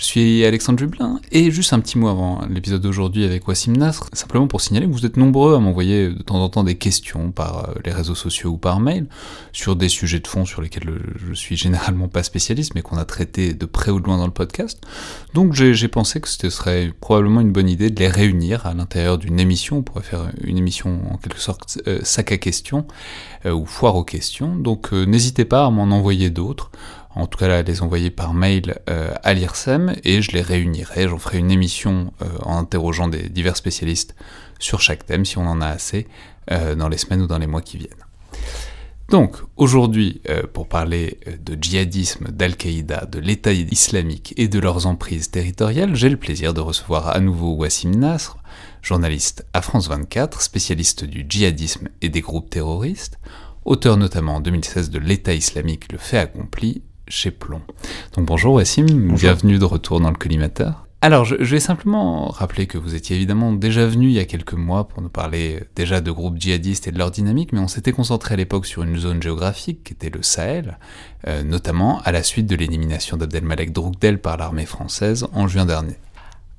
Je suis Alexandre Jublin, et juste un petit mot avant l'épisode d'aujourd'hui avec Wassim Nasr, simplement pour signaler que vous êtes nombreux à m'envoyer de temps en temps des questions par euh, les réseaux sociaux ou par mail sur des sujets de fond sur lesquels je suis généralement pas spécialiste, mais qu'on a traité de près ou de loin dans le podcast. Donc j'ai pensé que ce serait probablement une bonne idée de les réunir à l'intérieur d'une émission. On pourrait faire une émission en quelque sorte euh, sac à questions euh, ou foire aux questions. Donc n'hésitez pas à m'en envoyer d'autres en tout cas là, les envoyer par mail euh, à l'IRSEM et je les réunirai. J'en ferai une émission euh, en interrogeant des divers spécialistes sur chaque thème si on en a assez euh, dans les semaines ou dans les mois qui viennent. Donc aujourd'hui, pour parler de djihadisme, d'Al-Qaïda, de l'État islamique et de leurs emprises territoriales, j'ai le plaisir de recevoir à nouveau Wassim Nasr, journaliste à France 24, spécialiste du djihadisme et des groupes terroristes, auteur notamment en 2016 de l'État islamique, le fait accompli, chez Plomb. Donc bonjour Wassim, bienvenue de retour dans le collimateur. Alors, je, vais simplement rappeler que vous étiez évidemment déjà venu il y a quelques mois pour nous parler déjà de groupes djihadistes et de leur dynamique, mais on s'était concentré à l'époque sur une zone géographique qui était le Sahel, euh, notamment à la suite de l'élimination d'Abdelmalek Droukdel par l'armée française en juin dernier.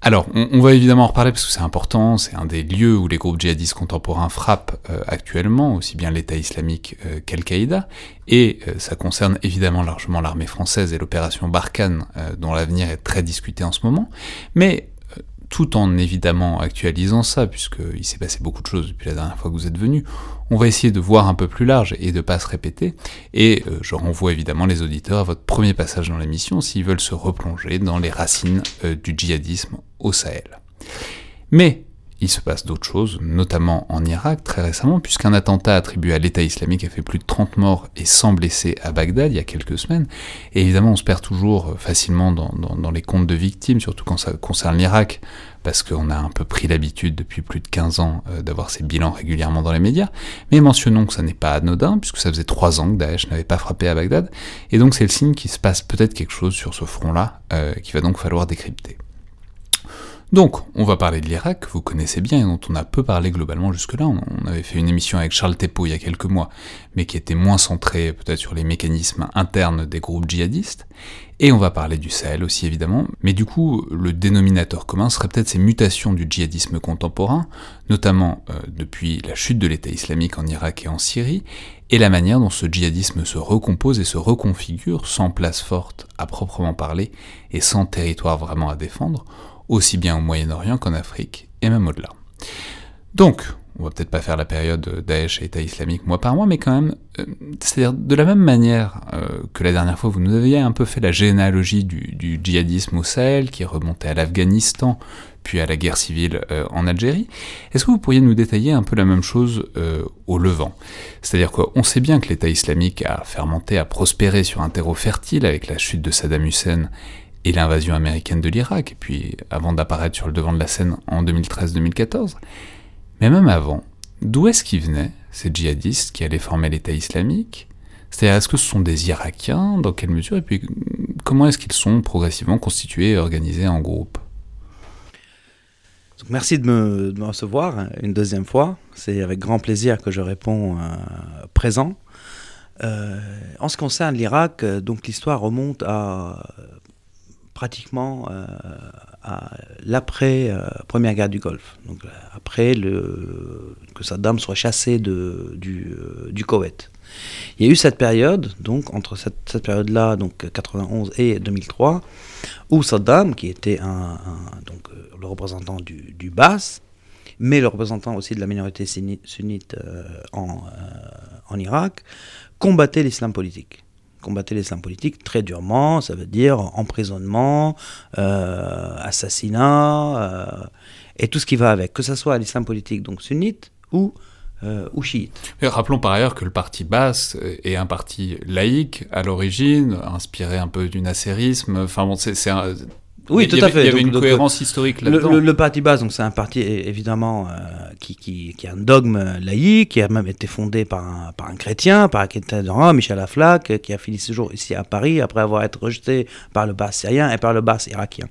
Alors, on, va évidemment en reparler parce que c'est important, c'est un des lieux où les groupes djihadistes contemporains frappent euh, actuellement, aussi bien l'État islamique euh, qu'Al-Qaïda, et euh, ça concerne évidemment largement l'armée française et l'opération Barkhane, dont l'avenir est très discuté en ce moment, mais tout en évidemment actualisant ça, puisqu'il s'est passé beaucoup de choses depuis la dernière fois que vous êtes venu, on va essayer de voir un peu plus large et de ne pas se répéter, et euh, je renvoie évidemment les auditeurs à votre premier passage dans l'émission s'ils veulent se replonger dans les racines euh, du djihadisme au Sahel. Mais il se passe d'autres choses, notamment en Irak très récemment, puisqu'un attentat attribué à l'État islamique a fait plus de 30 morts et 100 blessés à Bagdad il y a quelques semaines. Et évidemment, on se perd toujours facilement dans, dans les comptes de victimes, surtout quand ça concerne l'Irak, parce qu'on a un peu pris l'habitude depuis plus de 15 ans euh, d'avoir ces bilans régulièrement dans les médias. Mais mentionnons que ça n'est pas anodin, puisque ça faisait 3 ans que Daesh n'avait pas frappé à Bagdad, et donc c'est le signe qu'il se passe peut-être quelque chose sur ce front-là, euh, qu'il va donc falloir décrypter. Donc, on va parler de l'Irak, vous connaissez bien et dont on a peu parlé globalement jusque-là. On avait fait une émission avec Charles Teppo il y a quelques mois, mais qui était moins centrée peut-être sur les mécanismes internes des groupes djihadistes. Et on va parler du Sahel aussi évidemment, mais du coup, le dénominateur commun serait peut-être ces mutations du djihadisme contemporain, notamment euh, depuis la chute de l'État islamique en Irak et en Syrie, et la manière dont ce djihadisme se recompose et se reconfigure sans place forte à proprement parler et sans territoire vraiment à défendre aussi bien au Moyen-Orient qu'en Afrique, et même au-delà. Donc, on va peut-être pas faire la période Daesh et État islamique mois par mois, mais quand même, euh, c'est-à-dire de la même manière euh, que la dernière fois, vous nous aviez un peu fait la généalogie du, djihadisme au Sahel, qui remontait à l'Afghanistan, puis à la guerre civile euh, en Algérie, est-ce que vous pourriez nous détailler un peu la même chose au Levant? C'est-à-dire qu'on sait bien que l'État islamique a fermenté, a prospéré sur un terreau fertile avec la chute de Saddam Hussein et l'invasion américaine de l'Irak, et puis avant d'apparaître sur le devant de la scène en 2013-2014. Mais même avant, d'où est-ce qu'ils venaient, ces djihadistes qui allaient former l'État islamique? C'est-à-dire, est-ce que ce sont des Irakiens? Dans quelle mesure? Et puis, comment est-ce qu'ils sont progressivement constitués et organisés en groupe? Merci de me, recevoir une deuxième fois. C'est avec grand plaisir que je réponds euh, présent. Euh, en ce qui concerne l'Irak, euh, donc l'histoire remonte à pratiquement euh, à l'après euh, première guerre du Golfe, donc euh, après que Saddam soit chassé de, du, du Koweït. Il y a eu cette période, donc entre cette, période-là, donc 91 et 2003, où Saddam, qui était un, donc le représentant du, du Bas, mais le représentant aussi de la minorité sunnite en, en Irak, combattait l'islam politique combattait l'islam politique très durement, ça veut dire emprisonnement, euh, assassinat, euh, et tout ce qui va avec, que ce soit l'islam politique donc sunnite ou, euh, ou chiite. rappelons par ailleurs que le parti basse est un parti laïque à l'origine, inspiré un peu du nasserisme, enfin bon, c'est Oui, tout à fait. Il y avait une cohérence historique là-dedans. Le, parti basse, donc c'est un parti évidemment euh, qui, qui, qui, a un dogme laïque, qui a même été fondé par un, par un chrétien, par un Michel Aflaq, qui a fini ce jour ici à Paris après avoir été rejeté par le bas syrien et par le bas irakien.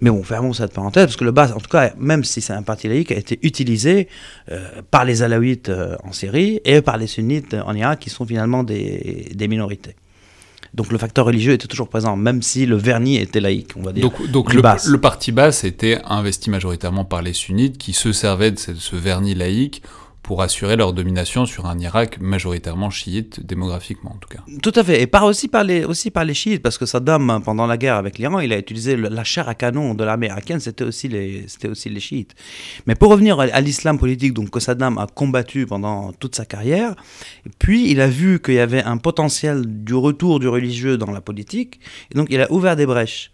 Mais bon, fermons cette parenthèse, parce que le bas, en tout cas, même si c'est un parti laïque, a été utilisé euh, par les alaouites euh, en Syrie et par les sunnites en Irak, qui sont finalement des, des minorités. Donc le facteur religieux était toujours présent, même si le vernis était laïque, on va dire. Donc, donc le, le, parti basse était investi majoritairement par les sunnites qui se servaient de ce vernis laïque pour assurer leur domination sur un Irak majoritairement chiite, démographiquement en tout cas. Tout à fait, et par aussi, par les, aussi par les chiites, parce que Saddam, pendant la guerre avec l'Iran, il a utilisé la chair à canon de l'armée irakienne, c'était aussi, les, aussi les chiites. Mais pour revenir à, l'islam politique, donc que Saddam a combattu pendant toute sa carrière, puis il a vu qu'il y avait un potentiel du retour du religieux dans la politique, et donc il a ouvert des brèches.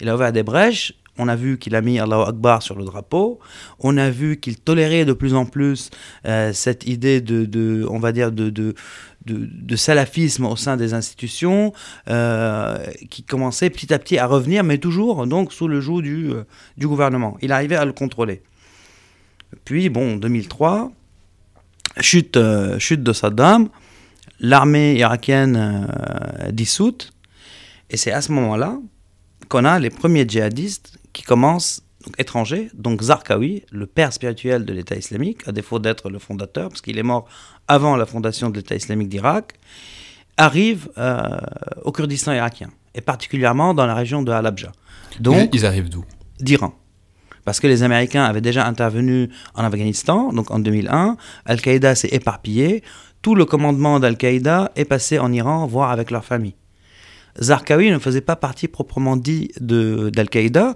Il a ouvert des brèches on a vu qu'il a mis Allahu Akbar sur le drapeau. On a vu qu'il tolérait de plus en plus euh, cette idée de, de, salafisme au sein des institutions, euh, qui commençait petit à petit à revenir, mais toujours donc sous le joug du, euh, gouvernement. Il arrivait à le contrôler. Puis, bon, 2003, chute, chute de Saddam, l'armée irakienne dissoute, et c'est à ce moment-là qu'on a les premiers djihadistes qui commence donc, étranger, donc Zarqawi, le père spirituel de l'État islamique, à défaut d'être le fondateur, parce qu'il est mort avant la fondation de l'État islamique d'Irak, arrive euh, au Kurdistan irakien, et particulièrement dans la région de Halabja. Donc, ils arrivent d'où? D'Iran. Parce que les Américains avaient déjà intervenu en Afghanistan, donc en 2001, Al-Qaïda s'est éparpillé, tout le commandement d'Al-Qaïda est passé en Iran, voire avec leur famille. Zarqawi ne faisait pas partie proprement dit d'Al-Qaïda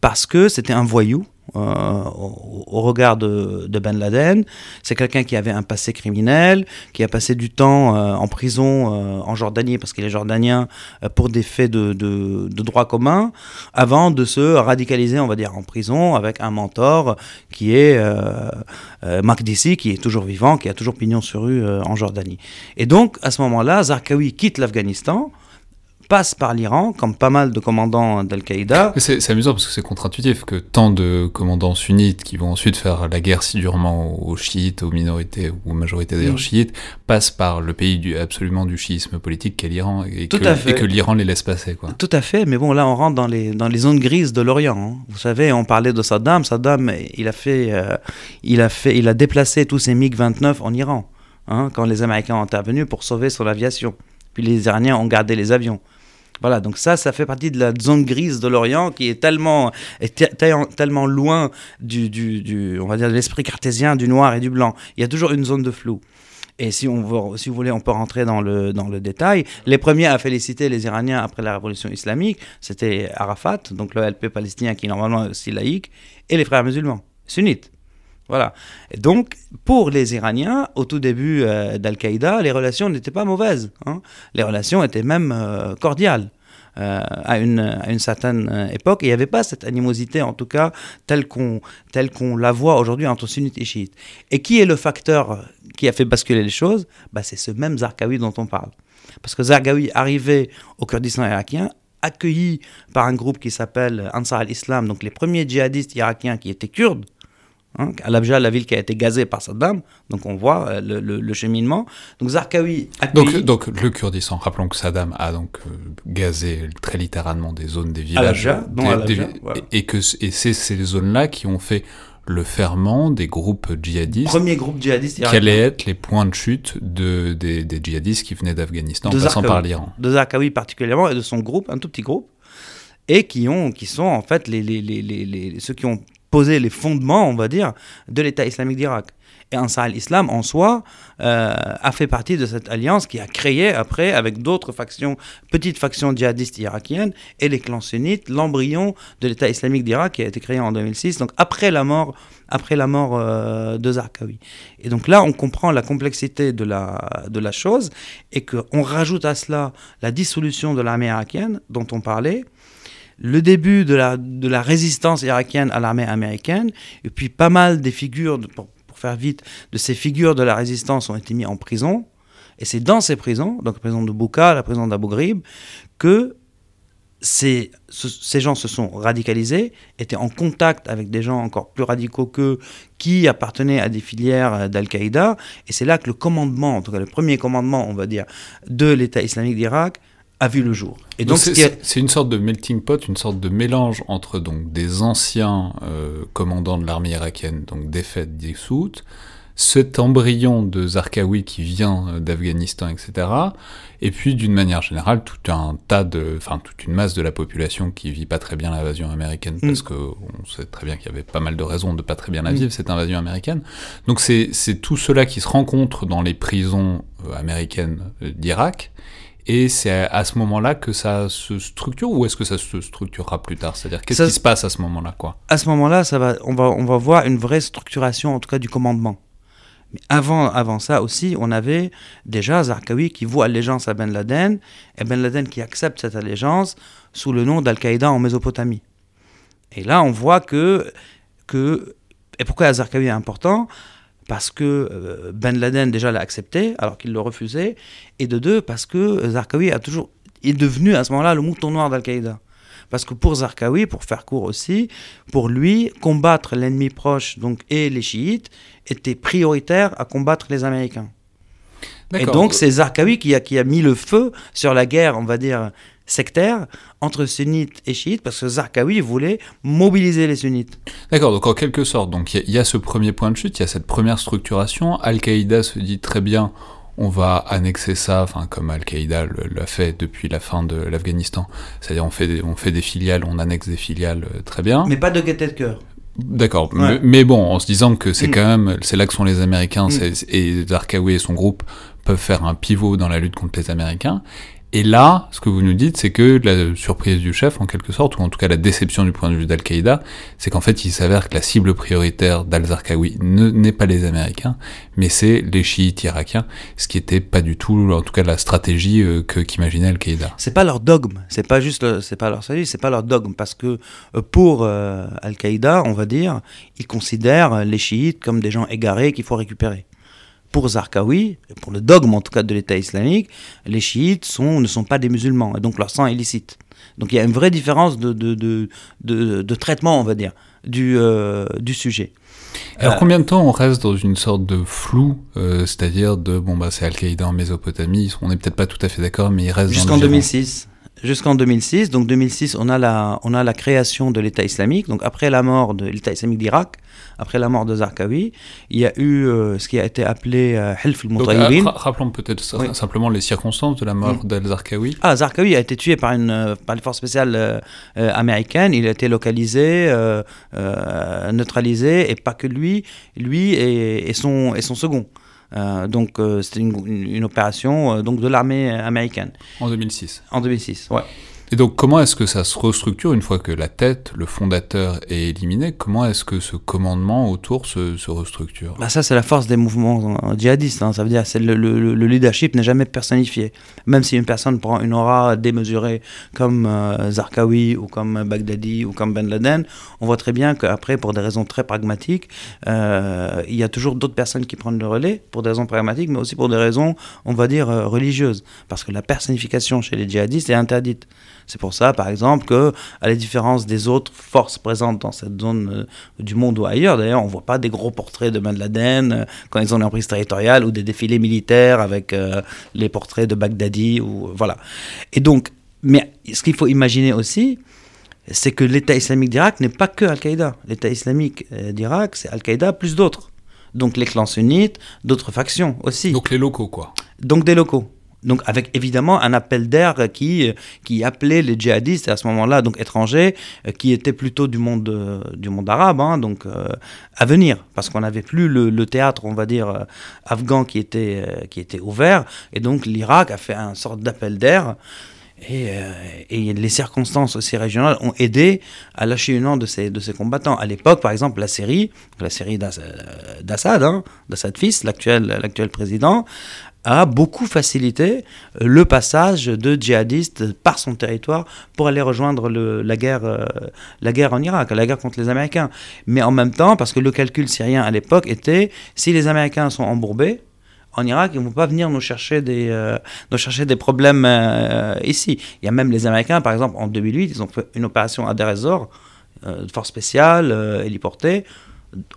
parce que c'était un voyou. Euh, au, regard de, Ben Laden. C'est quelqu'un qui avait un passé criminel, qui a passé du temps euh, en prison euh, en Jordanie, parce qu'il est jordanien, pour des faits de, droit commun, avant de se radicaliser, on va dire, en prison avec un mentor qui est Makdisi, qui est toujours vivant, qui a toujours pignon sur rue en Jordanie. Et donc, à ce moment-là, Zarqawi quitte l'Afghanistan passe par l'Iran, comme pas mal de commandants d'Al-Qaïda. C'est amusant parce que c'est contre-intuitif que tant de commandants sunnites qui vont ensuite faire la guerre si durement aux chiites, aux minorités ou aux majorités d'ailleurs mm. chiites, passent par le pays du, absolument du chiisme politique qu'est l'Iran et, que, et que l'Iran les laisse passer. Quoi. Tout à fait, mais bon là on rentre dans les, dans les zones grises de l'Orient. Hein. Vous savez, on parlait de Saddam. Saddam, il a, fait, euh, il a, fait, il a déplacé tous ses MiG-29 en Iran, hein, quand les Américains ont intervenu pour sauver son aviation. Puis les Iraniens ont gardé les avions. Voilà, donc ça, ça fait partie de la zone grise de l'Orient qui est tellement, tellement loin du, du, on va dire, de l'esprit cartésien du noir et du blanc. Il y a toujours une zone de flou. Et si, on veut, si vous voulez, on peut rentrer dans le, dans le détail. Les premiers à féliciter les Iraniens après la révolution islamique, c'était Arafat, donc le LP palestinien qui est normalement aussi laïque, et les frères musulmans, sunnites. Voilà. Et donc, pour les Iraniens, au tout début euh, d'Al-Qaïda, les relations n'étaient pas mauvaises. Hein. Les relations étaient même euh, cordiales. Euh, à, une, certaine époque. il n'y avait pas cette animosité, en tout cas, telle qu'on qu'on la voit aujourd'hui entre sunnites et chiites. Et qui est le facteur qui a fait basculer les choses? Bah, C'est ce même Zarqawi dont on parle. Parce que Zarqawi, arrivé au Kurdistan irakien, accueilli par un groupe qui s'appelle Ansar al-Islam, donc les premiers djihadistes irakiens qui étaient kurdes, Hein, Al-Abja, la ville qui a été gazée par Saddam, donc on voit euh, le, cheminement. Donc Zarqawi donc, donc le Kurdistan, rappelons que Saddam a donc euh, gazé très littéralement des zones des villages, et, que et c'est ces zones-là qui ont fait le ferment des groupes djihadistes. Premier groupe djihadiste irakien. Quels être les points de chute de, des, des djihadistes qui venaient d'Afghanistan en passant par l'Iran? De Zarqawi particulièrement et de son groupe, un tout petit groupe, et qui, ont, qui sont en fait les, les, les, les ceux qui ont poser les fondements, on va dire, de l'État islamique d'Irak. Et Ansar al-Islam, en soi, euh, a fait partie de cette alliance qui a créé, après, avec d'autres factions, petites factions djihadistes irakiennes, et les clans sunnites, l'embryon de l'État islamique d'Irak qui a été créé en 2006, donc après la mort, après la mort euh, de Zarqawi. Et donc là, on comprend la complexité de la, de la chose, et qu'on rajoute à cela la dissolution de l'armée irakienne, dont on parlait, le début de la, résistance irakienne à l'armée américaine, et puis pas mal des figures, pour, faire vite, de ces figures de la résistance ont été mis en prison. Et c'est dans ces prisons, donc la prison de Bouka, la prison d'Abu que ces, ces gens se sont radicalisés, étaient en contact avec des gens encore plus radicaux qu'eux qui appartenaient à des filières euh, d'Al-Qaïda. Et c'est là que le commandement, en tout cas le premier commandement, on va dire, de l'État islamique d'Irak a vu le jour. Et donc, c'est une sorte de melting pot, une sorte de mélange entre donc des anciens euh, commandants de l'armée irakienne, donc défaite, dissoute, cet embryon de Zarqawi qui vient euh, d'Afghanistan, etc. Et puis, d'une manière générale, tout un tas de, enfin, toute une masse de la population qui vit pas très bien l'invasion américaine, parce mm. que on sait très bien qu'il y avait pas mal de raisons de pas très bien la mm. vivre, cette invasion américaine. Donc, c'est tout cela qui se rencontre dans les prisons euh, américaines d'Irak. Et c'est à ce moment-là que ça se structure ou est-ce que ça se structurera plus tard? C'est-à-dire qu'est-ce qui se passe à ce moment-là quoi? À ce moment-là, ça va, on va, on va voir une vraie structuration, en tout cas du commandement. Mais avant, avant ça aussi, on avait déjà Zarqawi qui voue allégeance à Ben Laden, et Ben Laden qui accepte cette allégeance sous le nom d'Al-Qaïda en Mésopotamie. Et là, on voit que... que et pourquoi Zarqawi est important? Parce que euh, Ben Laden déjà l'a accepté alors qu'il le refusait, et de deux parce que Zarqawi a toujours est devenu à ce moment-là le mouton noir d'Al-Qaïda. Parce que pour Zarqawi, pour faire court aussi, pour lui, combattre l'ennemi proche donc, et les chiites était prioritaire à combattre les Américains. Et donc c'est Zarqawi qui a, qui a mis le feu sur la guerre, on va dire, sectaire entre sunnites et chiites, parce que Zarqawi voulait mobiliser les sunnites. D'accord, donc en quelque sorte, donc il y, y, a ce premier point de chute, il y a cette première structuration. Al-Qaïda se dit très bien, on va annexer ça, enfin comme Al-Qaïda l'a fait depuis la fin de l'Afghanistan. C'est-à-dire on fait, des, on fait des filiales, on annexe des filiales, euh, très bien. Mais pas de gaieté de cœur. D'accord, mais, bon, en se disant que c'est mm. quand même, c'est là que sont les Américains mm. et Zarqawi et son groupe peuvent faire un pivot dans la lutte contre les Américains. Et là, ce que vous nous dites, c'est que la surprise du chef, en quelque sorte, ou en tout cas la déception du point de vue d'Al-Qaïda, c'est qu'en fait, il s'avère que la cible prioritaire d'Al-Zarqawi n'est pas les Américains, mais c'est les chiites irakiens, ce qui était pas du tout, en tout cas, la stratégie euh, qu'imaginait Al-Qaïda. C'est pas leur dogme, c'est pas juste, c'est pas leur stratégie, c'est pas leur dogme, parce que euh, pour euh, Al-Qaïda, on va dire, ils considèrent les chiites comme des gens égarés qu'il faut récupérer pour Zarqawi, pour le dogme en tout cas de l'État islamique, les chiites sont, ne sont pas des musulmans, et donc leur sang est licite. Donc il y a une vraie différence de, de, de, de, traitement, on va dire, du, euh, du sujet. Alors euh, combien de temps on reste dans une sorte de flou, euh, c'est-à-dire de, bon bah c'est Al-Qaïda en Mésopotamie, on n'est peut-être pas tout à fait d'accord, mais il reste Jusqu'en 2006 jusqu'en 2006. Donc 2006, on a la, on a la création de l'État islamique. Donc après la mort de l'État islamique d'Irak, après la mort de Zarqawi, il y a eu euh, ce qui a été appelé euh, Hilf al Rappelons peut-être simplement les circonstances de la mort mm. d'Al-Zarqawi. Ah, Zarqawi a été tué par, une, euh, par les forces spéciales américaines. Il a été localisé, neutralisé, et pas que lui, lui et, et son, et son second. donc c'était une, une, opération donc de l'armée américaine. En 2006. En 2006, ouais. Et donc, comment est-ce que ça se restructure une fois que la tête, le fondateur est éliminé? Comment est-ce que ce commandement autour se, restructure? Bah Ça, c'est la force des mouvements djihadistes. Hein. Ça veut dire que le, le, le, leadership n'est jamais personnifié. Même si une personne prend une aura démesurée comme euh, Zarqawi ou comme Baghdadi ou comme Ben Laden, on voit très bien qu'après, pour des raisons très pragmatiques, euh, il y a toujours d'autres personnes qui prennent le relais pour des raisons pragmatiques, mais aussi pour des raisons, on va dire, euh, religieuses. Parce que la personnification chez les djihadistes est interdite. C'est pour ça, par exemple, que, à la différence des autres forces présentes dans cette zone euh, du monde ou ailleurs, d'ailleurs, on ne voit pas des gros portraits de Ben Laden euh, quand ils ont l'emprise territoriale ou des défilés militaires avec euh, les portraits de Baghdadi ou voilà. Et donc, mais ce qu'il faut imaginer aussi, c'est que l'État islamique d'Irak n'est pas que Al-Qaïda. L'État islamique d'Irak, c'est Al-Qaïda plus d'autres. Donc les clans sunnites, d'autres factions aussi. Donc les locaux, quoi. Donc des locaux. Donc avec évidemment un appel d'air qui, qui appelait les djihadistes à ce moment-là, donc étrangers, euh, qui étaient plutôt du monde, euh, du monde arabe, hein, donc euh, à venir, parce qu'on n'avait plus le, théâtre, on va dire, afghan qui était, qui était ouvert, et donc l'Irak a fait un sorte d'appel d'air. Et, les circonstances aussi régionales ont aidé à lâcher une de ces, de ces combattants. À l'époque, par exemple, la Syrie, la Syrie d'Assad, hein, d'Assad fils, l'actuel président, a beaucoup facilité euh, le passage de djihadistes par son territoire pour aller rejoindre la, guerre, euh, la guerre en Irak, la guerre contre les Américains. Mais en même temps, parce que le calcul syrien à l'époque était, si les Américains sont embourbés, en Irak, ils ne vont pas venir nous chercher des, euh, nous chercher des problèmes euh, ici. Il y a même les Américains, par exemple, en 2008, ils ont fait une opération à Deir ez-Zor, de force spéciale, héliportée,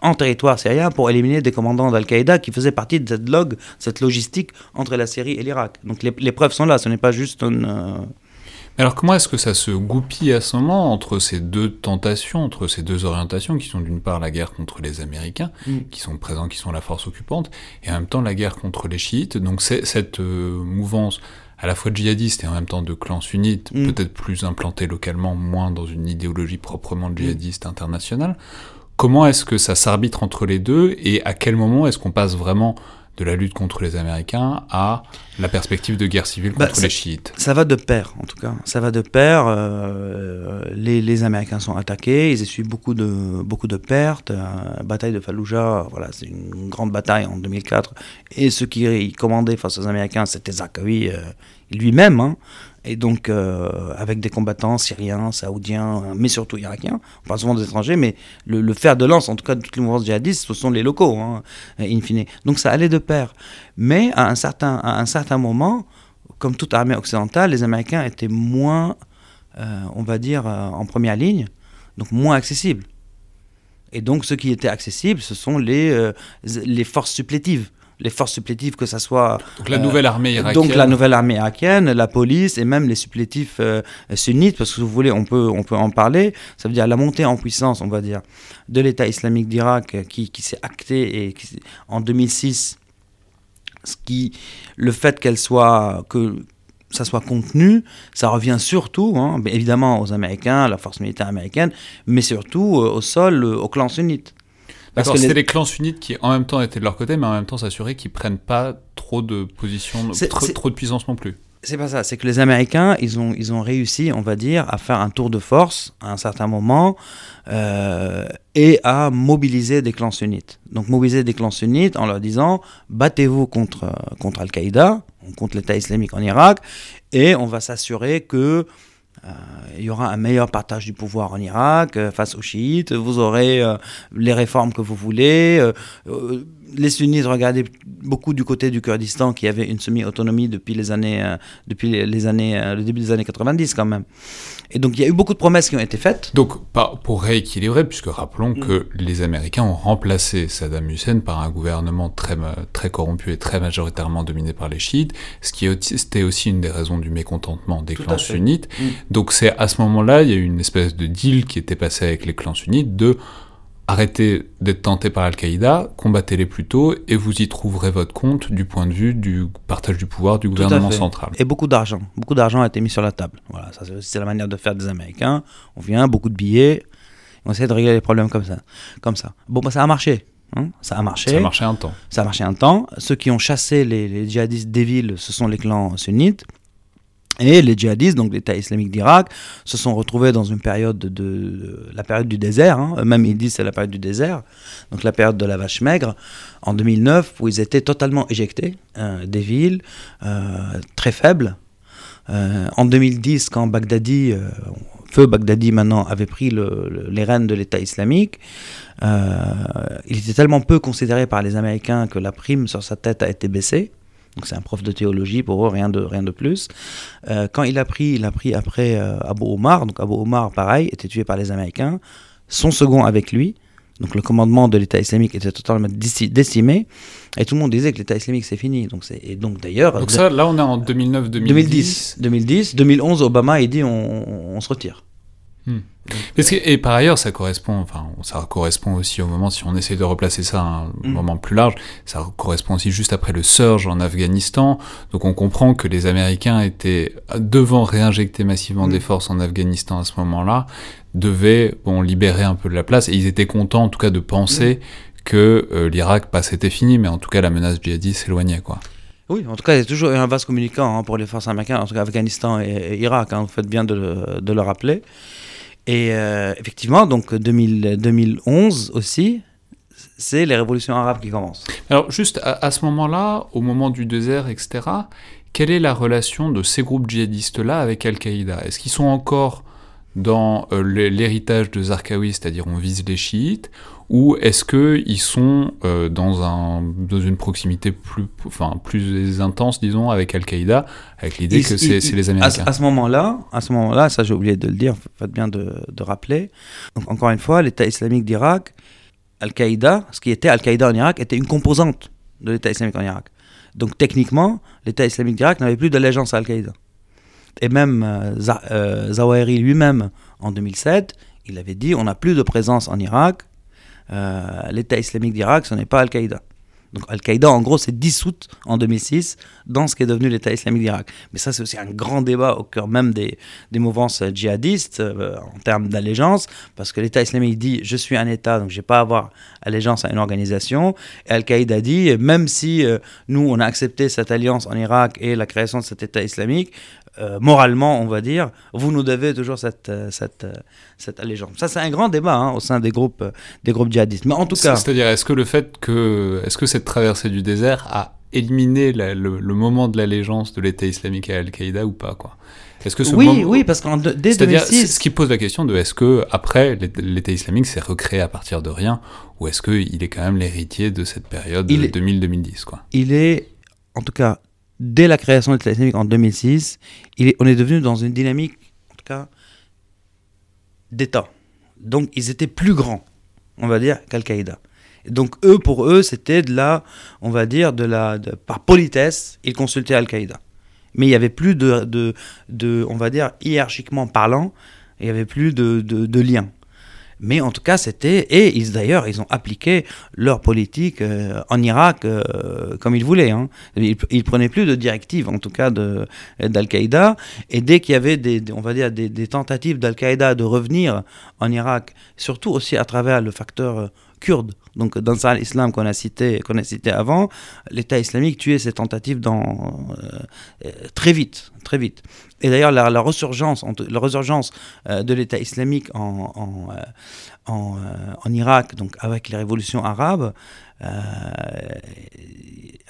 en territoire syrien pour éliminer des commandants d'Al-Qaïda qui faisaient partie de cette log, cette logistique entre la Syrie et l'Irak. Donc les, les, preuves sont là, ce n'est pas juste une, alors comment est-ce que ça se goupille à ce moment entre ces deux tentations, entre ces deux orientations qui sont d'une part la guerre contre les Américains, mm. qui sont présents, qui sont la force occupante, et en même temps la guerre contre les chiites? Donc cette euh, mouvance à la fois djihadiste et en même temps de clans sunnites, mm. peut-être plus implantés localement, moins dans une idéologie proprement mm. djihadiste internationale. Comment est-ce que ça s'arbitre entre les deux et à quel moment est-ce qu'on passe vraiment de la lutte contre les Américains à la perspective de guerre civile bah, contre les chiites? Ça va de pair, en tout cas. Ça va de pair. Euh, les, les, Américains sont attaqués, ils essuient beaucoup de, beaucoup de pertes. La bataille de Fallujah, voilà, c'est une grande bataille en 2004. Et ceux qui commandaient face aux Américains, c'était Zakawi euh, lui-même. Hein. Et donc, euh, avec des combattants syriens, saoudiens, mais surtout irakiens, on parle souvent des étrangers, mais le, fer de lance, en tout cas de toutes les mouvances djihadistes, ce sont les locaux, hein, in fine. Donc ça allait de pair. Mais à un certain, à un certain moment, comme toute armée occidentale, les Américains étaient moins, euh, on va dire, euh, en première ligne, donc moins accessibles. Et donc, ce qui était accessible, ce sont les, les forces supplétives les forces supplétives, que ce soit... Donc la nouvelle armée irakienne. Donc la nouvelle armée irakienne, la police et même les supplétifs euh, sunnites, parce que si vous voulez, on peut, on peut en parler. Ça veut dire la montée en puissance, on va dire, de l'État islamique d'Irak euh, qui, qui s'est acté et qui, en 2006. Ce qui, le fait qu'elle soit... que ça soit contenu, ça revient surtout, hein, évidemment, aux Américains, à la force militaire américaine, mais surtout euh, au sol, au clan sunnite. Parce que c'était les... clans sunnites qui en même temps étaient de leur côté, mais en même temps s'assuraient qu'ils prennent pas trop de position, trop, trop, de puissance non plus. C'est pas ça, c'est que les Américains, ils ont, ils ont réussi, on va dire, à faire un tour de force à un certain moment euh, et à mobiliser des clans sunnites. Donc mobiliser des clans sunnites en leur disant battez-vous contre, contre Al-Qaïda, contre l'État islamique en Irak, et on va s'assurer que il y aura un meilleur partage du pouvoir en Irak euh, face aux chiites. Vous aurez euh, les réformes que vous voulez. Les sunnites regardaient beaucoup du côté du Kurdistan qui avait une semi-autonomie depuis les années, depuis les années, le début des années 90 quand même. Et donc il y a eu beaucoup de promesses qui ont été faites. Donc pour rééquilibrer, puisque rappelons mm. que les Américains ont remplacé Saddam Hussein par un gouvernement très, très corrompu et très majoritairement dominé par les chiites, ce qui était aussi une des raisons du mécontentement des clans sunnites. Mm. Donc c'est à ce moment-là, il y a eu une espèce de deal qui était passé avec les clans sunnites de arrêtez d'être tenté par Al-Qaïda, combattez-les plutôt et vous y trouverez votre compte du point de vue du partage du pouvoir du gouvernement central. Et beaucoup d'argent. Beaucoup d'argent a été mis sur la table. Voilà, ça c'est la manière de faire des Américains. On vient, beaucoup de billets, on essaie de régler les problèmes comme ça. Comme ça. Bon, bah, ça a marché. Hein. ça a marché. Ça a marché un temps. Ça a marché un temps. Ceux qui ont chassé les, les djihadistes des villes, ce sont les clans sunnites. Et les djihadistes, donc l'État islamique d'Irak, se sont retrouvés dans une période de, la période du désert. Hein. Eux-mêmes ils disent c'est la période du désert, donc la période de la vache maigre, en 2009, où ils étaient totalement éjectés euh, des villes, euh, très faibles. Euh, en 2010, quand Baghdadi, feu Baghdadi maintenant, avait pris les rênes de l'État islamique, il était tellement peu considéré par les Américains que la prime sur sa tête a été baissée. Donc c'est un prof de théologie pour eux, rien de, rien de plus. Euh, quand il a pris, il a pris après euh, Abu Omar. Donc Abu Omar, pareil, était tué par les Américains. Son second avec lui. Donc le commandement de l'État islamique était totalement décimé. Et tout le monde disait que l'État islamique c'est fini. Donc et donc d'ailleurs. Donc ça, là on est en 2009, 2010. 2010, 2011, Obama il dit on se retire. Hmm. et par ailleurs, ça correspond, enfin, ça correspond aussi au moment, si on essaie de replacer ça à un hmm. moment plus large, ça correspond aussi juste après le surge en Afghanistan. Donc on comprend que les Américains étaient devant réinjecter massivement hmm. des forces en Afghanistan à ce moment-là, devaient bon, libérer un peu de la place, et ils étaient contents en tout cas de penser que euh, l'Irak, pas c'était fini, mais en tout cas la menace djihadiste s'éloignait, quoi. Oui, en tout cas, il y a toujours un vaste communicant hein, pour les forces américaines, en tout cas Afghanistan et, Irak, hein, vous faites bien de le rappeler. Et euh, effectivement, donc 2011 aussi, c'est les révolutions arabes qui commencent. Alors juste à, ce moment-là, au moment du désert, etc., quelle est la relation de ces groupes djihadistes-là avec Al-Qaïda? Est-ce qu'ils sont encore dans euh, l'héritage de Zarqawi, c'est-à-dire on vise les chiites, ou est-ce qu'ils sont euh, dans, un, dans une proximité plus, enfin, plus intense, disons, avec Al-Qaïda, avec l'idée que c'est les Américains? À, ce moment-là, à ce moment-là, ça j'ai oublié de le dire, faites bien de, de rappeler. Donc, encore une fois, l'État islamique d'Irak, Al-Qaïda, ce qui était Al-Qaïda en Irak, était une composante de l'État islamique en Irak. Donc techniquement, l'État islamique d'Irak n'avait plus d'allégeance à Al-Qaïda. Et même euh, euh, Zawahiri lui-même, en 2007, il avait dit on n'a plus de présence en Irak. Euh, L'État islamique d'Irak, ce n'est pas Al-Qaïda. Donc Al-Qaïda, en gros, s'est dissoute en 2006 dans ce qui est devenu l'État islamique d'Irak. Mais ça, c'est aussi un grand débat au cœur même des, des mouvances djihadistes en termes d'allégeance, parce que l'État islamique dit je suis un État, donc je n'ai pas à avoir allégeance à une organisation. Et Al-Qaïda dit même si nous, on a accepté cette alliance en Irak et la création de cet État islamique, euh, moralement, on va dire, vous nous devez toujours cette, cette, cette allégeance. Ça, c'est un grand débat hein, au sein des groupes, des groupes djihadistes. Mais en tout cas. C'est-à-dire, est-ce que le fait que. Est-ce que cette traversée du désert a éliminé le, moment de l'allégeance de l'État islamique à Al-Qaïda ou pas quoi? Est-ce que ce oui, oui, parce qu'en dès C'est-à-dire, ce qui pose la question de est-ce que après l'État islamique s'est recréé à partir de rien, ou est-ce qu'il est quand même l'héritier de cette période 2000-2010 quoi? Il est, en tout cas, dès la création de l'État islamique en 2006, il est, on est devenu dans une dynamique, en tout cas, d'État. Donc, ils étaient plus grands, on va dire, qu'Al-Qaïda. Donc eux, pour eux, c'était de la, on va dire, de la, par politesse, ils consultaient Al-Qaïda. Mais il n'y avait plus de, de, de, on va dire, hiérarchiquement parlant, il n'y avait plus de, de, de. Mais en tout cas, c'était. Et ils, d'ailleurs, ils ont appliqué leur politique euh, en Irak euh, comme ils voulaient. Hein. Ils, prenaient plus de directives, en tout cas, d'Al-Qaïda. Et dès qu'il y avait des, on va dire, des tentatives d'Al-Qaïda de revenir en Irak, surtout aussi à travers le facteur euh, kurde, donc dans l'islam qu'on a cité qu'on a cité avant, l'État islamique tuait ces tentatives dans, euh, très vite, très vite. Et d'ailleurs la, la, resurgence, la euh, de l'État islamique en, en, euh, en, en, Irak, donc avec les révolutions arabes,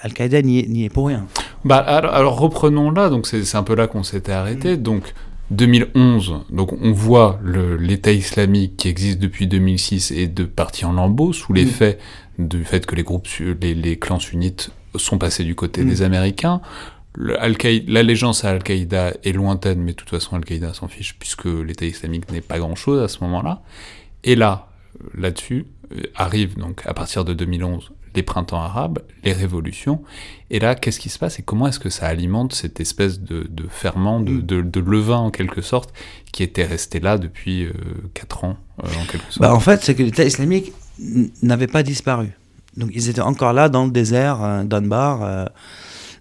Al-Qaïda n'y est, pour rien. Bah, alors, alors reprenons là, donc c'est un peu là qu'on s'était arrêté. Mm. Donc 2011, donc on voit l'État islamique qui existe depuis 2006 et de partie en lambeaux sous l'effet du fait que les groupes, les, clans sunnites sont passés du côté des Américains. L'allégeance à Al-Qaïda est lointaine, mais de toute façon Al-Qaïda s'en fiche puisque l'État islamique n'est pas grand-chose à ce moment-là. Et là, là-dessus, euh, arrive donc à partir de 2011 les printemps arabes, les révolutions. Et là, qu'est-ce qui se passe et comment est-ce que ça alimente cette espèce de, ferment, mm. de, levain en quelque sorte, qui était resté là depuis euh, 4 ans euh, en quelque sorte? Bah, En fait, c'est que l'État islamique n'avait pas disparu. Donc ils étaient encore là dans le désert, euh, Dunbar.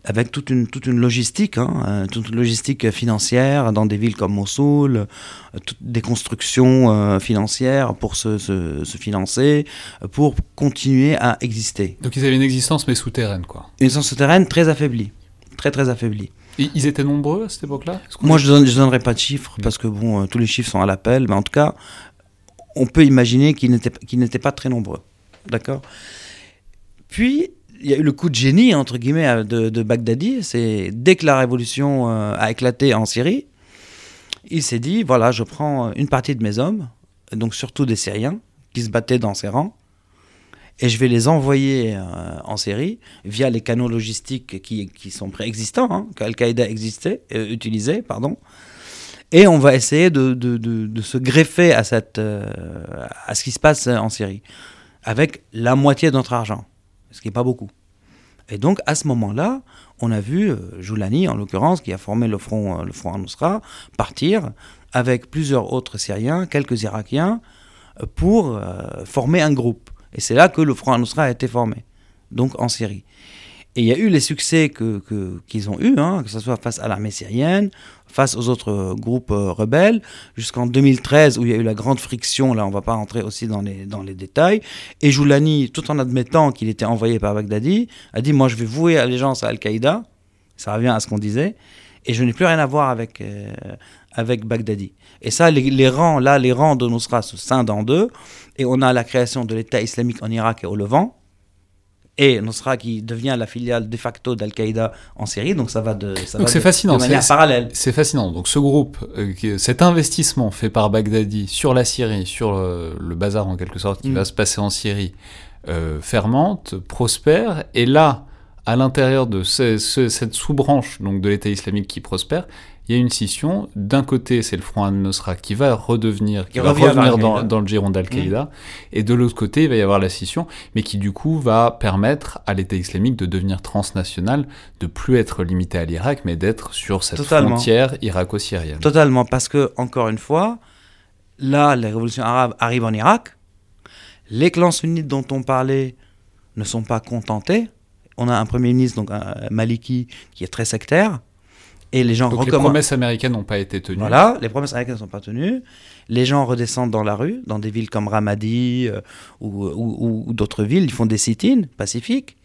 Avec toute une, toute une logistique, hein, euh, toute une logistique financière dans des villes comme Mossoul, euh, des constructions euh, financières pour se, se, se, financer, pour continuer à exister. Donc ils avaient une existence mais souterraine, quoi. Une existence souterraine très affaiblie, très très affaiblie. Et ils étaient nombreux à cette époque-là Moi, je ne donnerai pas de chiffres parce que bon, tous les chiffres sont à l'appel, mais en tout cas, on peut imaginer qu'ils n'étaient qu pas très nombreux. D'accord? Puis, il y a eu le coup de génie, de, Baghdadi. C'est dès que la révolution euh, a éclaté en Syrie, il s'est dit voilà, je prends une partie de mes hommes, donc surtout des Syriens qui se battaient dans ses rangs, et je vais les envoyer euh, en Syrie via les canaux logistiques qui, sont préexistants, hein, qu'Al-Qaïda euh, utilisait, pardon. Et on va essayer de, se greffer à ce qui se passe en Syrie, avec la moitié de notre argent ce qui n'est pas beaucoup. Et donc, à ce moment-là, on a vu euh, Joulani, en l'occurrence, qui a formé le front, euh, le front Nusra, partir avec plusieurs autres Syriens, quelques Irakiens, euh, pour former un groupe. Et c'est là que le front Nusra a été formé, donc en Syrie. Et il y a eu les succès qu'ils que, ont eus, hein, que ce soit face à l'armée syrienne, face aux autres groupes euh, rebelles, jusqu'en 2013 où il y a eu la grande friction, là on va pas rentrer aussi dans les, dans les détails, et Joulani, tout en admettant qu'il était envoyé par Baghdadi, a dit moi je vais vouer allégeance à Al-Qaïda, ça revient à ce qu'on disait, et je n'ai plus rien à voir avec, euh, avec Baghdadi. Et ça, les, les, rangs, là, les rangs de Nusra se scindent en deux, et on a la création de l'État islamique en Irak et au Levant, et Nusra qui devient la filiale de facto d'Al-Qaïda en Syrie. Donc ça va de, ça Donc va de- fascinant, de manière parallèle. C'est fascinant. Donc ce groupe, euh, cet investissement fait par Baghdadi sur la Syrie, sur le, le bazar en quelque sorte qui Mm. va se passer en Syrie, euh, fermente, prospère, et là, à l'intérieur de ce- ce- cette sous-branche donc de l'État islamique qui prospère, il y a une scission. D'un côté, c'est le Front al-Nusra qui va redevenir, qui va revenir dans, le giron d'Al-Qaïda, et de l'autre côté, il va y avoir la scission, mais qui du coup va permettre à l'État islamique de devenir transnational, de plus être limité à l'Irak, mais d'être sur cette Totalement. frontière irako-syrienne. Totalement, parce que, encore une fois, là, les révolutions arabes arrivent en Irak. Les clans sunnites dont on parlait ne sont pas contentés. On a un premier ministre, donc un Maliki, qui est très sectaire. Et les gens Donc les promesses américaines n'ont pas été tenues. Voilà, les promesses américaines ne sont pas tenues. Les gens redescendent dans la rue, dans des villes comme Ramadi euh, ou, ou- ou- ou d'autres villes. Ils font des sit-ins pacifiques.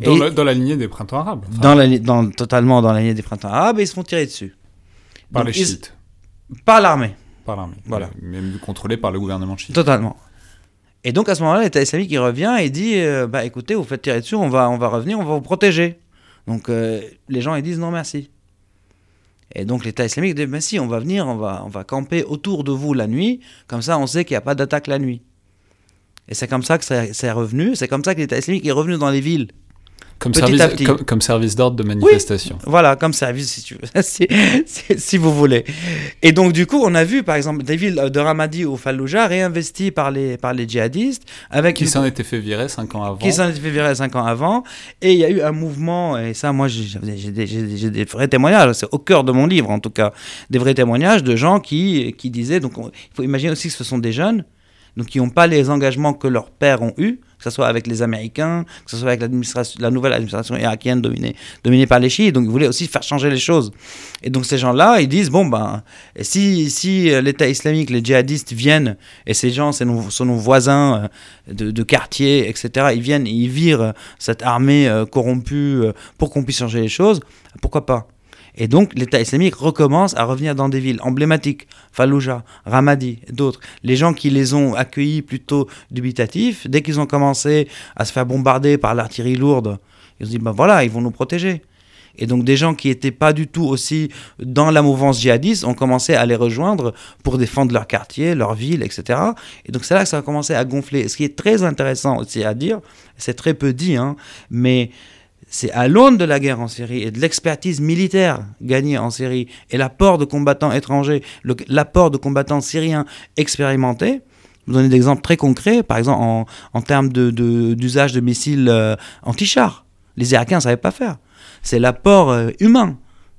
Dans, la, dans la lignée des printemps arabes. Enfin, dans la, dans, totalement dans la lignée des printemps arabes et ils se font tirer dessus. par Donc, les ils- chiites. Par l'armée, Par l'armée. Voilà. Même contrôlé par le gouvernement chiite. totalement. Et donc à ce moment-là, l'État islamique il revient et dit euh, bah écoutez, vous faites tirer dessus, on va, on va revenir, on va vous protéger. Donc euh, les gens ils disent non merci. Et donc l'État islamique dit mais si, on va venir, on va, on va camper autour de vous la nuit, comme ça on sait qu'il n'y a pas d'attaque la nuit. Et c'est comme ça que c'est c'est revenu, c'est comme ça que l'État islamique est revenu dans les villes. Comme Petit service, à petit. Comme, comme service d'ordre de manifestation. Voilà, comme service, si, tu veux, si, si- si vous voulez. Et donc, du coup, on a vu, par exemple, des villes de Ramadi ou Fallujah réinvesties par les, par les djihadistes, avec Qui une- s'en était fait virer cinq ans avant. qui s'en était fait virer cinq ans avant. Et il y a eu un mouvement, et ça, moi, j'ai des, vrais témoignages, c'est au cœur de mon livre, en tout cas, des vrais témoignages de gens qui, qui disaient, donc on- il faut imaginer aussi que ce sont des jeunes, donc qui n'ont pas les engagements que leurs pères ont eus, que ce soit avec les Américains, que ce soit avec la nouvelle administration irakienne dominée, dominée par les chiites, donc ils voulaient aussi faire changer les choses. Et donc ces gens-là, ils disent, bon, ben, si, si euh, l'État islamique, les djihadistes viennent, et ces gens, c'est nos, sont nos voisins euh, de, de quartier, etc., ils viennent, et ils virent cette armée euh, corrompue pour qu'on puisse changer les choses, pourquoi pas? Et donc l'État islamique recommence à revenir dans des villes emblématiques, Fallujah, Ramadi, d'autres. Les gens qui les ont accueillis plutôt dubitatifs, dès qu'ils ont commencé à se faire bombarder par l'artillerie lourde, ils se dit ben voilà, ils vont nous protéger. Et donc des gens qui n'étaient pas du tout aussi dans la mouvance djihadiste ont commencé à les rejoindre pour défendre leur quartier, leur ville, etc. Et donc c'est là que ça a commencé à gonfler. Ce qui est très intéressant aussi à dire, c'est très peu dit, hein, mais c'est à l'aune de la guerre en Syrie et de l'expertise militaire gagnée en Syrie et l'apport de combattants étrangers, l'apport de combattants syriens expérimentés. Vous donner des exemples très concrets, par exemple en, termes d'usage de, missiles euh, anti-chars. Les Irakiens ne savaient pas faire. C'est l'apport euh, humain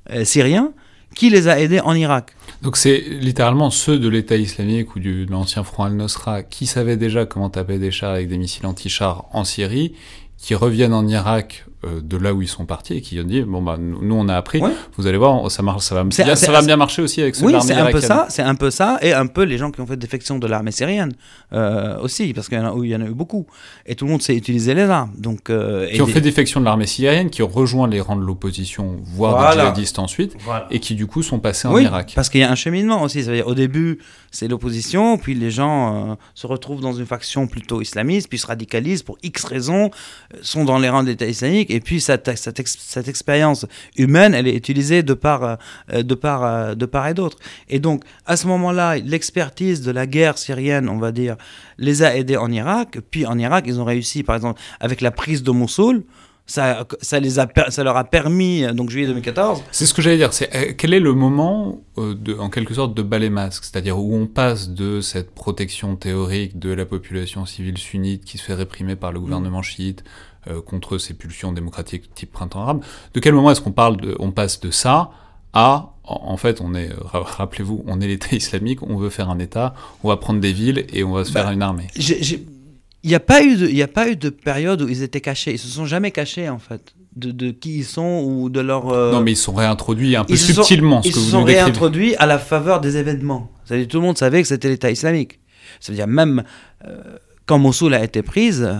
euh, syrien qui les a aidés en Irak. Donc c'est littéralement ceux de l'État islamique ou de l'ancien Front al-Nosra qui savaient déjà comment taper des chars avec des missiles anti-chars en Syrie, qui reviennent en Irak de là où ils sont partis et qui ont dit bon bah nous nous, on a appris, Ouais. vous allez voir ça marche, ça va, bien, ça va bien marcher aussi avec de Oui, c'est un peu ça, c'est un peu ça, et un peu les gens qui ont fait défection de l'armée syrienne euh, aussi, parce qu'il y, en a- il y en a eu beaucoup. Et tout le monde sait utiliser les armes. Donc, euh, et Qui ont des- fait défection de l'armée syrienne, qui ont rejoint les rangs de l'opposition, voire des djihadistes ensuite, Voilà. et qui du coup sont passés en Irak. parce qu'il y a un cheminement aussi. C'est-à-dire, au début, c'est l'opposition, puis les gens euh, se retrouvent dans une faction plutôt islamiste, puis se radicalisent pour X raisons, euh, sont dans les rangs de l'État islamique, et puis cette, cette, ex- cette expérience humaine, elle est utilisée de part, euh, de part, euh, de part et d'autre. Et donc, à ce moment-là, l'expertise de la guerre syrienne, on va dire, les a aidés en Irak. Puis en Irak, ils ont réussi, par exemple, avec la prise de Mossoul. Ça, ça, les a, ça leur a permis, donc juillet 2014, C'est ce que j'allais dire. C'est euh, quel est le moment, euh, de, en quelque sorte, de balai masque, c'est-à-dire où on passe de cette protection théorique de la population civile sunnite qui se fait réprimer par le gouvernement chiite euh, contre ces pulsions démocratiques type printemps arabe. De quel moment est-ce qu'on parle, de, on passe de ça à, en fait, on est, ra- rappelez-vous, on est l'État islamique, on veut faire un État, on va prendre des villes et on va se Bah, faire une armée. Il n'y a, pas eu de- il y a pas eu de période où ils étaient cachés. Ils se sont jamais cachés, en fait, de, de qui ils sont ou de leur. euh, Non, mais ils sont réintroduits un peu ils se sont- subtilement, ce ils que se vous sont nous réintroduits à la faveur des événements. C'est-à-dire tout le monde savait que c'était l'État islamique. Ça veut dire même euh, quand Mossoul a été prise, euh,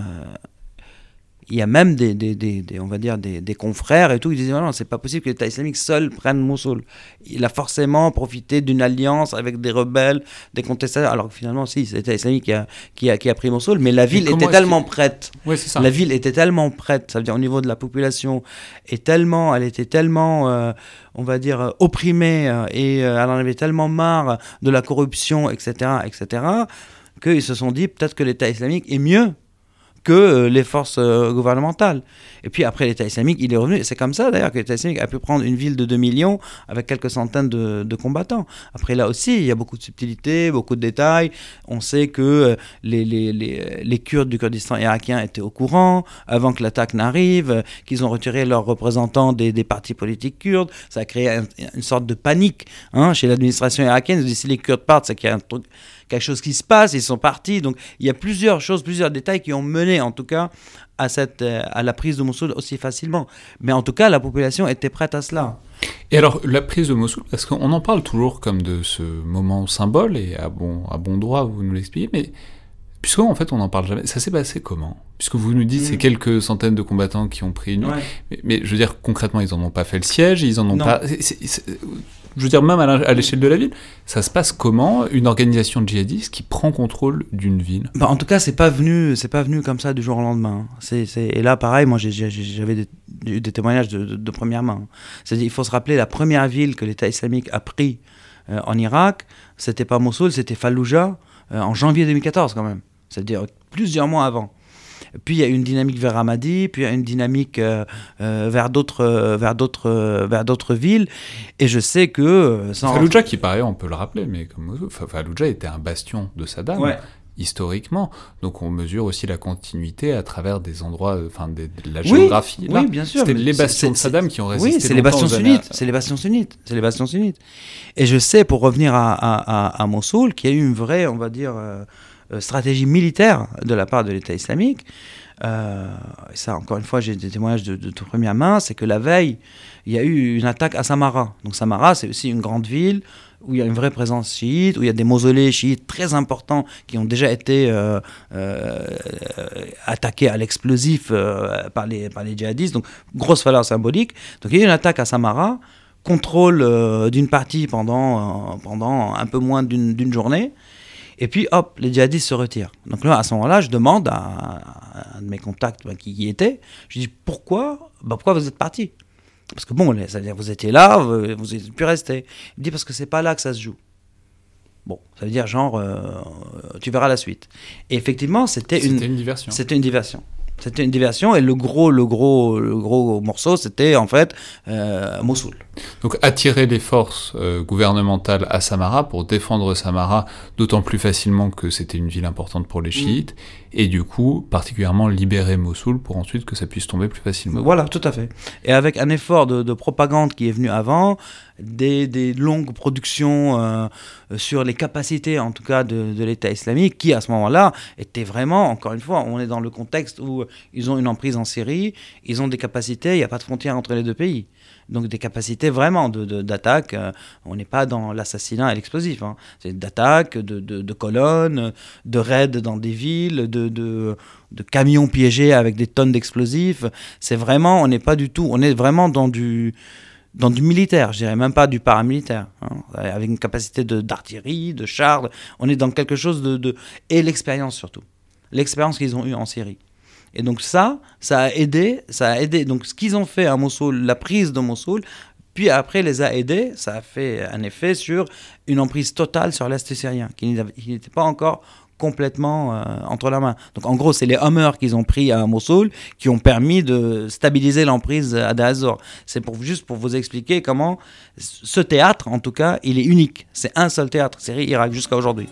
Il y a même des, des, des, on va dire des, des, confrères et tout qui disaient non, c'est pas possible que l'État islamique seul prenne Mossoul. Il a forcément profité d'une alliance avec des rebelles, des contestataires. Alors que finalement, si, c'est l'État islamique qui a, qui, a, qui a, pris Mossoul, mais la ville était tellement prête. Ouais, ça. La ville était tellement prête, ça veut dire au niveau de la population, et tellement, elle était tellement, euh, on va dire, opprimée, euh, et euh, elle en avait tellement marre de la corruption, etc., etc., qu'ils se sont dit peut-être que l'État islamique est mieux que euh, les forces euh, gouvernementales. Et puis après l'État islamique, il est revenu. C'est comme ça d'ailleurs que l'État islamique a pu prendre une ville de 2 millions avec quelques centaines de, combattants. Après là aussi, il y a beaucoup de subtilités, beaucoup de détails. On sait que euh, les, les, les, les Kurdes du Kurdistan irakien étaient au courant avant que l'attaque n'arrive, qu'ils ont retiré leurs représentants des, des, partis politiques kurdes. Ça a créé un, une sorte de panique hein, chez l'administration irakienne. Si les Kurdes partent, c'est qu'il y a un truc quelque chose qui se passe, ils sont partis. Donc il y a plusieurs choses, plusieurs détails qui ont mené en tout cas à, cette, à la prise de Mossoul aussi facilement. Mais en tout cas, la population était prête à cela. Et alors, la prise de Mossoul, parce qu'on en parle toujours comme de ce moment symbole, et à bon, à bon droit, vous nous l'expliquez, mais puisqu'en en fait on n'en parle jamais, ça s'est passé comment? Puisque vous nous dites, mmh. c'est quelques centaines de combattants qui ont pris une ouais. mais, mais, je veux dire, concrètement, ils n'en ont pas fait le siège, ils en ont non. pas... C est, c est, je veux dire, même à l'échelle de la ville, ça se passe comment? Une organisation djihadiste qui prend contrôle d'une ville? Bah, En tout cas, c'est pas venu, c'est pas venu comme ça du jour au lendemain. C'est, et là, pareil, moi, j'avais des, des, témoignages de, de, de première main. C'est-à-dire, il faut se rappeler la première ville que l'État islamique a pris euh, en Irak, c'était pas Mossoul, c'était Fallujah euh, en janvier 2014 quand même. C'est-à-dire plusieurs mois avant. Puis il y a une dynamique vers Ramadi, puis il y a une dynamique euh, euh, vers d'autres euh, vers d'autres vers d'autres villes. Et je sais que sans Fallujah qui paraît, on peut le rappeler, mais comme Fallujah était un bastion de Saddam. Ouais. historiquement. Donc on mesure aussi la continuité à travers des endroits, enfin de la géographie. Oui, oui bien sûr. C'était les bastions de Saddam qui ont résisté. Oui, c'est les bastions sunnites. C'est les bastions sunnites. C'est les bastions sunnites. Et je sais, pour revenir à, à, à, à Mossoul, qu'il y a eu une vraie, on va dire, stratégie militaire de la part de l'État islamique. Euh, et ça, encore une fois, j'ai des témoignages de, de, de, première main, c'est que la veille, il y a eu une attaque à Samara. Donc Samara, c'est aussi une grande ville où il y a une vraie présence chiite, où il y a des mausolées chiites très importants qui ont déjà été euh, euh, attaqués à l'explosif euh, par, les, par les djihadistes. Donc, grosse valeur symbolique. Donc, il y a eu une attaque à Samara, contrôle euh, d'une partie pendant, pendant un peu moins d'une journée. Et puis, hop, les djihadistes se retirent. Donc là, à ce moment-là, je demande à, à un de mes contacts bah, qui y était, je dis, pourquoi, bah, pourquoi vous êtes parti? Parce que bon, c'est-à-dire vous étiez là, vous n'êtes plus resté. Il me dit, parce que c'est pas là que ça se joue. Bon, ça veut dire genre, euh, tu verras la suite. Et effectivement, c'était une, une diversion. C'était une diversion. C'était une diversion et le gros, le gros, le gros morceau, c'était en fait euh, Mossoul. Donc attirer les forces euh, gouvernementales à Samara pour défendre Samara, d'autant plus facilement que c'était une ville importante pour les chiites, mmh. Et du coup particulièrement libérer Mossoul pour ensuite que ça puisse tomber plus facilement. Voilà, tout à fait. Et avec un effort de, de propagande qui est venu avant, des, des longues productions euh, sur les capacités en tout cas de, de l'État islamique, qui à ce moment-là était vraiment, encore une fois, on est dans le contexte où ils ont une emprise en Syrie, ils ont des capacités, il n'y a pas de frontière entre les deux pays donc des capacités vraiment d'attaque. De, euh, on n'est pas dans l'assassinat et l'explosif. Hein. C'est d'attaque, de, de, colonnes, de raids dans des villes, de, de, camions piégés avec des tonnes d'explosifs. C'est vraiment, on n'est pas du tout, on est vraiment dans du dans du militaire, je dirais même pas du paramilitaire, hein, avec une capacité d'artillerie, de, de chars. On est dans quelque chose de, de et l'expérience surtout, l'expérience qu'ils ont eue en Syrie. Et donc ça, ça a aidé, ça a aidé. Donc ce qu'ils ont fait à Mossoul, la prise de Mossoul, puis après les a aidés, ça a fait un effet sur une emprise totale sur l'Est syrien, qui n'était pas encore complètement euh, entre la main. Donc en gros, c'est les Hummers qu'ils ont pris à Mossoul qui ont permis de stabiliser l'emprise à Dazor. C'est pour, juste pour vous expliquer comment ce théâtre, en tout cas, il est unique. C'est un seul théâtre, Syrie, Irak, jusqu'à aujourd'hui.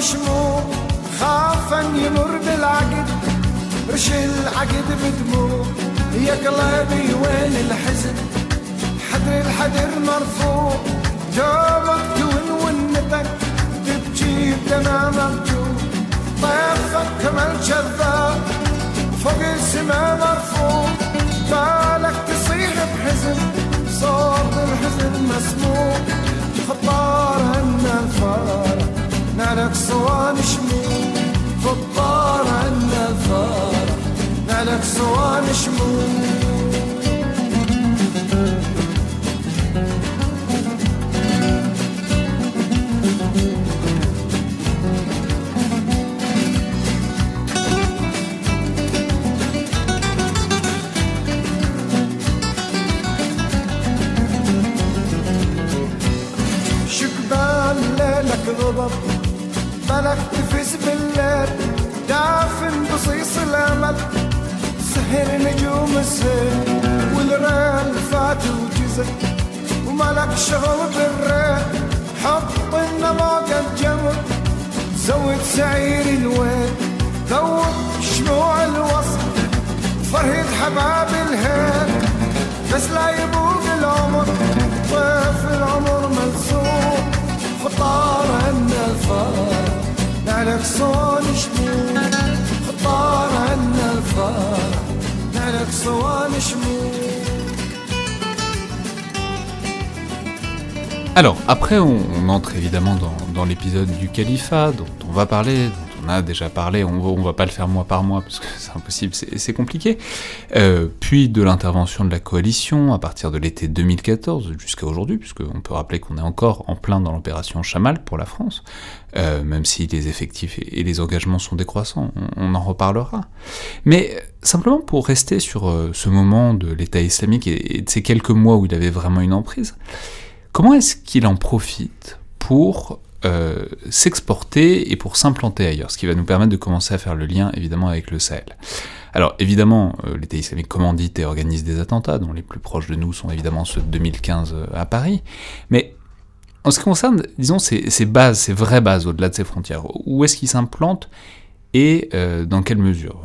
شموع خافا يمر بالعقد رش العقد بدموع. يا قلبي وين الحزن؟ حدر الحدر مرفوع. جابك دون ونتك تبكي بدمع مرجوع طيفك كمال شذاب فوق السما مرفوع. بالك تصيح بحزن صوت الحزن مسموع. خطار ان نالك صوان شموم في الدار عنا فار نالك صوان شموم الغضب بالك تفز بالليل دافن بصيص الأمل. سهر نجوم السيل والريل فات وجزل وملك شغل بالريل حط النماق الجمر. زود سعير الويل ذوب شموع الوصل. فرهد حباب الهيل بس لا يبوق العمر. طيف العمر ملسوم خطار عنا الفار نعلك صون شمو خطار عنا الفار نعلك صوان شمو Alors, après, on, on entre évidemment dans, dans l'épisode du califat, dont on va parler, on a déjà parlé, on on va pas le faire mois par mois parce que c'est impossible, c'est compliqué. Euh, puis de l'intervention de la coalition à partir de l'été 2014 jusqu'à aujourd'hui, puisqu'on peut rappeler qu'on est encore en plein dans l'opération Chamal pour la France, euh, même si les effectifs et, les engagements sont décroissants, on, en reparlera. Mais simplement pour rester sur euh, ce moment de l'État islamique et, et de ces quelques mois où il avait vraiment une emprise, comment est-ce qu'il en profite pour euh, s'exporter et pour s'implanter ailleurs, ce qui va nous permettre de commencer à faire le lien évidemment avec le Sahel. Alors évidemment, euh, l'État islamique commandite et organise des attentats, dont les plus proches de nous sont évidemment ceux de 2015 euh, à Paris, mais en ce qui concerne, disons, ces, bases, ces vraies bases au-delà de ces frontières, où est-ce qu'ils s'implantent et euh, dans quelle mesure?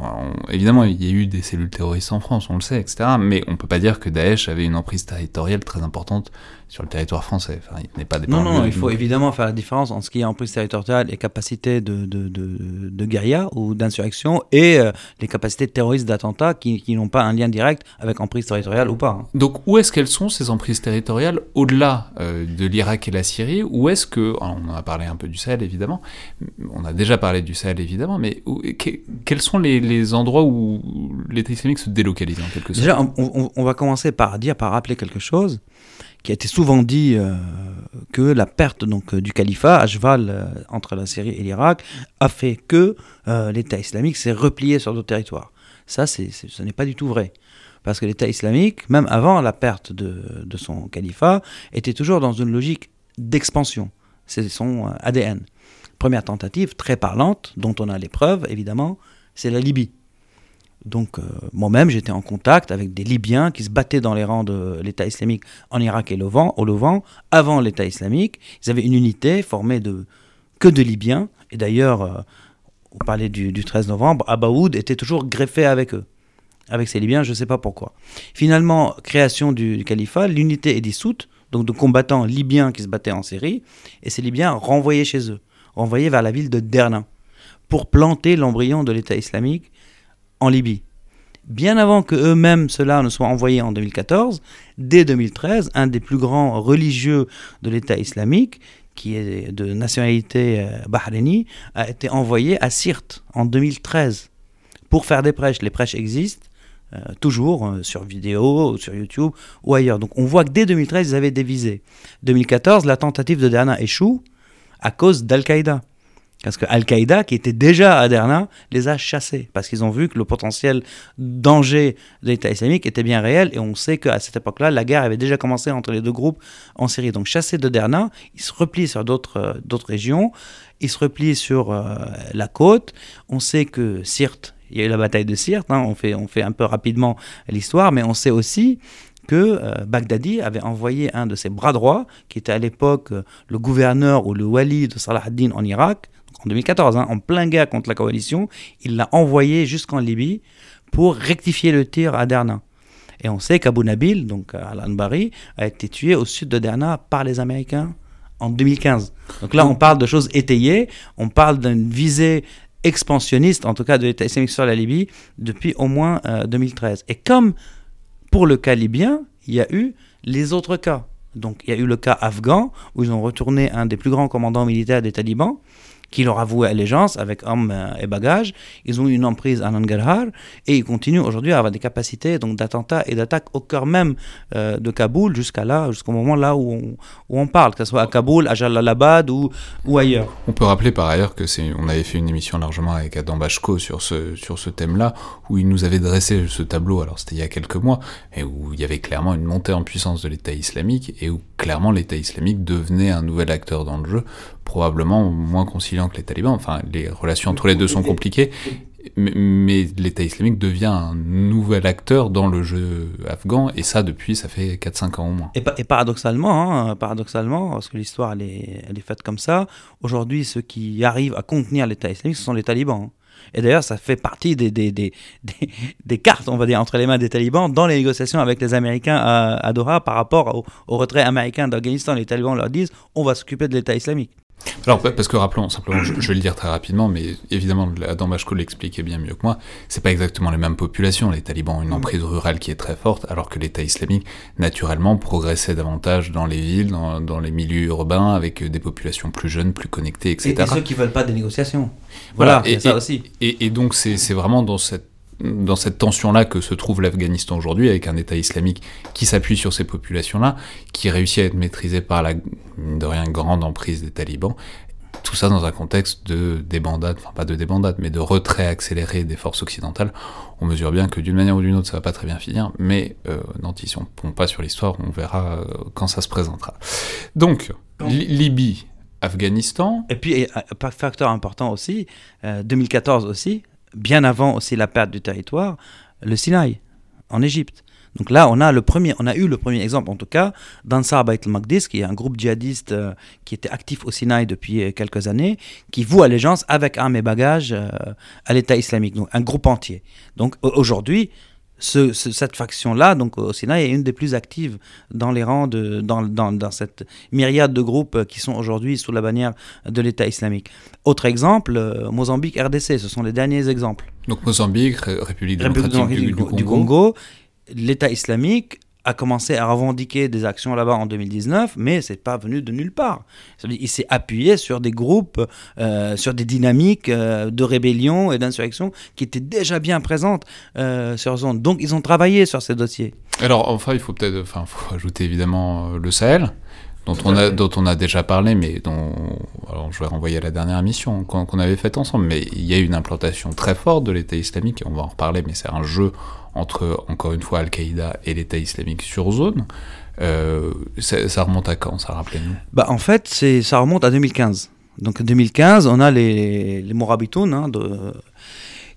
Évidemment, il y a eu des cellules terroristes en France, on le sait, etc. Mais on peut pas dire que Daesh avait une emprise territoriale très importante sur le territoire français. Enfin, il n'est pas Non, non, il faut évidemment faire la différence entre ce qui est emprise territoriale et capacité de, de, de, de guérilla ou d'insurrection et euh, les capacités terroristes d'attentat qui, qui n'ont pas un lien direct avec emprise territoriale ou pas. Hein. Donc, où est-ce qu'elles sont ces emprises territoriales au-delà euh, de l'Irak et la Syrie? Ou est-ce que, on en a parlé un peu du Sahel évidemment, on a déjà parlé du Sahel évidemment, mais où, que, quels sont les, les endroits où l'État islamique se délocalise en quelque sorte? Déjà, on, on, on va commencer par dire, par rappeler quelque chose qui a été souvent dit euh, que la perte donc du califat à cheval euh, entre la Syrie et l'Irak a fait que euh, l'État islamique s'est replié sur d'autres territoires. Ça, ce n'est pas du tout vrai. Parce que l'État islamique, même avant la perte de, de, son califat, était toujours dans une logique d'expansion. C'est son ADN. Première tentative très parlante, dont on a les preuves, évidemment, c'est la Libye. Donc euh, moi-même, j'étais en contact avec des Libyens qui se battaient dans les rangs de l'État islamique en Irak et Levant, au Levant, avant l'État islamique. Ils avaient une unité formée de que de Libyens. Et d'ailleurs, euh, on parlait du, du, 13 novembre, Abaoud était toujours greffé avec eux, avec ces Libyens, je ne sais pas pourquoi. Finalement, création du, du califat, l'unité est dissoute, donc de combattants libyens qui se battaient en Syrie, et ces Libyens renvoyés chez eux, renvoyés vers la ville de Derna, pour planter l'embryon de l'État islamique en Libye. Bien avant que eux-mêmes cela ne soit envoyé en 2014, dès 2013, un des plus grands religieux de l'État islamique, qui est de nationalité bahreïnie, a été envoyé à Sirte en 2013 pour faire des prêches. Les prêches existent euh, toujours euh, sur vidéo, sur YouTube ou ailleurs. Donc on voit que dès 2013, ils avaient des visées. 2014, la tentative de Derna échoue à cause d'Al-Qaïda. Parce que Al-Qaïda, qui était déjà à Derna, les a chassés. Parce qu'ils ont vu que le potentiel danger de l'État islamique était bien réel. Et on sait qu'à cette époque-là, la guerre avait déjà commencé entre les deux groupes en Syrie. Donc chassés de Derna, ils se replient sur d'autres euh, régions. Ils se replient sur euh, la côte. On sait que Sirte, il y a eu la bataille de Sirte. Hein, on, fait, on fait un peu rapidement l'histoire. Mais on sait aussi que euh, Baghdadi avait envoyé un de ses bras droits, qui était à l'époque euh, le gouverneur ou le wali de Salah ad-Din en Irak, en 2014, hein, en plein guerre contre la coalition, il l'a envoyé jusqu'en Libye pour rectifier le tir à Derna. Et on sait qu'Abu Nabil, donc Al-Anbari, a été tué au sud de Derna par les Américains en 2015. Donc là, on parle de choses étayées, on parle d'une visée expansionniste, en tout cas de l'État islamique sur la Libye, depuis au moins euh, 2013. Et comme pour le cas libyen, il y a eu les autres cas. Donc il y a eu le cas afghan, où ils ont retourné un des plus grands commandants militaires des talibans, qui leur a voué allégeance avec hommes euh, et bagages. Ils ont une emprise à Nangarhar et ils continuent aujourd'hui à avoir des capacités d'attentats et d'attaques au cœur même euh, de Kaboul jusqu'à là, jusqu'au moment là où on, où on parle, que ce soit à Kaboul, à Jalalabad ou, ou ailleurs. On peut rappeler par ailleurs que c'est, on avait fait une émission largement avec Adam Bachko sur ce, sur ce thème-là, où il nous avait dressé ce tableau, alors c'était il y a quelques mois, et où il y avait clairement une montée en puissance de l'État islamique, et où clairement l'État islamique devenait un nouvel acteur dans le jeu, probablement moins conciliant que les talibans. Enfin, les relations entre les deux sont compliquées, mais, l'État islamique devient un nouvel acteur dans le jeu afghan, et ça depuis, ça fait 4-5 ans au moins. Et, pa- et paradoxalement, hein, paradoxalement, parce que l'histoire elle est, elle est faite comme ça, aujourd'hui ceux qui arrivent à contenir l'État islamique, ce sont les talibans. Et d'ailleurs, ça fait partie des, des, des, des, cartes, on va dire, entre les mains des talibans dans les négociations avec les Américains à, à Doha par rapport au retrait américain d'Afghanistan. Les talibans leur disent on va s'occuper de l'État islamique. Alors, pa- parce que rappelons, simplement, je, je vais le dire très rapidement, mais évidemment, Adam Bachko l'expliquait bien mieux que moi, c'est pas exactement les mêmes populations. Les talibans ont une emprise rurale qui est très forte, alors que l'État islamique, naturellement, progressait davantage dans les villes, dans, dans les milieux urbains, avec des populations plus jeunes, plus connectées, Et, etc. et ceux qui veulent pas des négociations. Voilà, et, ça aussi. Et, et donc, c'est vraiment dans cette dans cette tension-là que se trouve l'Afghanistan aujourd'hui, avec un État islamique qui s'appuie sur ces populations-là, qui réussit à être maîtrisé par la, de rien, grande emprise des talibans. Tout ça dans un contexte de débandade, enfin pas de débandade, mais de retrait accéléré des forces occidentales. On mesure bien que d'une manière ou d'une autre, ça va pas très bien finir, mais euh, Nantis, on ne pompe pas sur l'histoire, on verra euh, quand ça se présentera. Donc, Li- Libye, Afghanistan, Et puis, et, euh, facteur important aussi, euh, 2014 aussi, bien avant aussi la perte du territoire, le Sinaï, en Égypte. Donc là, on a, le premier, on a eu le premier exemple, en tout cas, d'Ansar Bait al-Maqdis, qui est un groupe djihadiste euh, qui était actif au Sinaï depuis euh, quelques années, qui voue allégeance avec armes et bagages euh, à l'État islamique, donc un groupe entier. Donc au- aujourd'hui, ce- ce- cette faction-là, donc au Sinaï, est une des plus actives dans les rangs de, dans, dans, dans cette myriade de groupes euh, qui sont aujourd'hui sous la bannière de l'État islamique. Autre exemple, euh, Mozambique, RDC, ce sont les derniers exemples. donc Mozambique, Ré- République République démocratique du, démocratique du du Congo. Congo, l'État islamique a commencé à revendiquer des actions là-bas en 2019, mais c'est pas venu de nulle part. Il s'est appuyé sur des groupes, euh, sur des dynamiques euh, de rébellion et d'insurrection qui étaient déjà bien présentes euh, sur zone. Donc ils ont travaillé sur ces dossiers. Alors, enfin, il faut peut-être, enfin, faut ajouter évidemment le Sahel, dont on a, déjà parlé, mais dont, alors, je vais renvoyer à la dernière émission qu'on avait faite ensemble. Mais il y a une implantation très forte de l'État islamique, et on va en reparler, mais c'est un jeu entre, encore une fois, Al-Qaïda et l'État islamique sur zone. Euh, ça, remonte à quand, ça rappelez-nous? Bah, en fait, ça remonte à 2015. Donc 2015, on a les, les Morabitoun hein,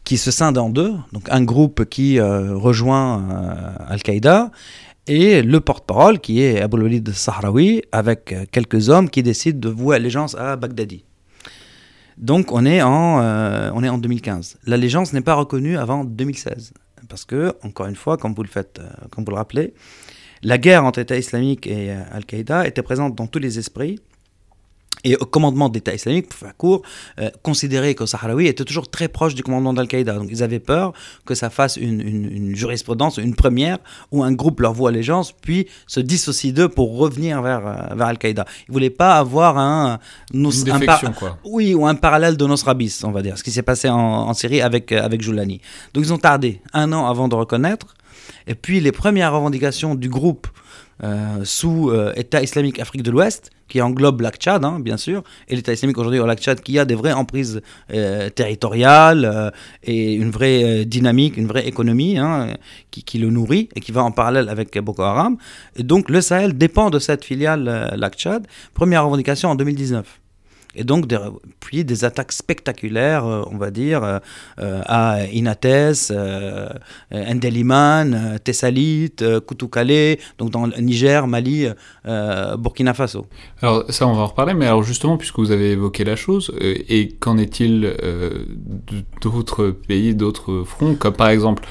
qui se scindent en deux. Donc un groupe qui euh, rejoint euh, Al-Qaïda et le porte-parole qui est Abou Walid Sahraoui avec quelques hommes qui décident de vouer allégeance à Baghdadi. Donc on est en, on est en 2015. L'allégeance n'est pas reconnue avant 2016. Parce que, encore une fois, comme vous le faites, euh, comme vous le rappelez, la guerre entre État islamique et euh, Al-Qaïda était présente dans tous les esprits. Et au commandement d'État islamique, pour faire court, euh, considérait que Sahraoui était toujours très proche du commandement d'Al-Qaïda. Donc ils avaient peur que ça fasse une, une- une jurisprudence, une première, où un groupe leur voue allégeance, puis se dissocie d'eux pour revenir vers, euh, vers Al-Qaïda. Ils ne voulaient pas avoir un, Une un quoi. oui, ou un parallèle de Nosrabis, on va dire, ce qui s'est passé en, en Syrie avec, euh, avec Joulani. Donc ils ont tardé un an avant de reconnaître. Et puis les premières revendications du groupe euh, sous euh, État islamique Afrique de l'Ouest, qui englobe lac Tchad, hein, bien sûr, et l'État islamique aujourd'hui au lac Tchad, qui a des vraies emprises euh, territoriales euh, et une vraie dynamique, une vraie économie hein, qui, le nourrit et qui va en parallèle avec Boko Haram. Et donc le Sahel dépend de cette filiale lac Tchad. Première revendication en 2019. Et donc, des- puis des attaques spectaculaires, euh, on va dire, euh, euh, à Inates, Ndeliman, Tessalit, euh, Koutoukale, donc dans le Niger, Mali, Burkina Faso. Alors ça, on va en reparler, mais alors justement, puisque vous avez évoqué la chose, et qu'en est-il d'autres pays, d'autres fronts, comme par exemple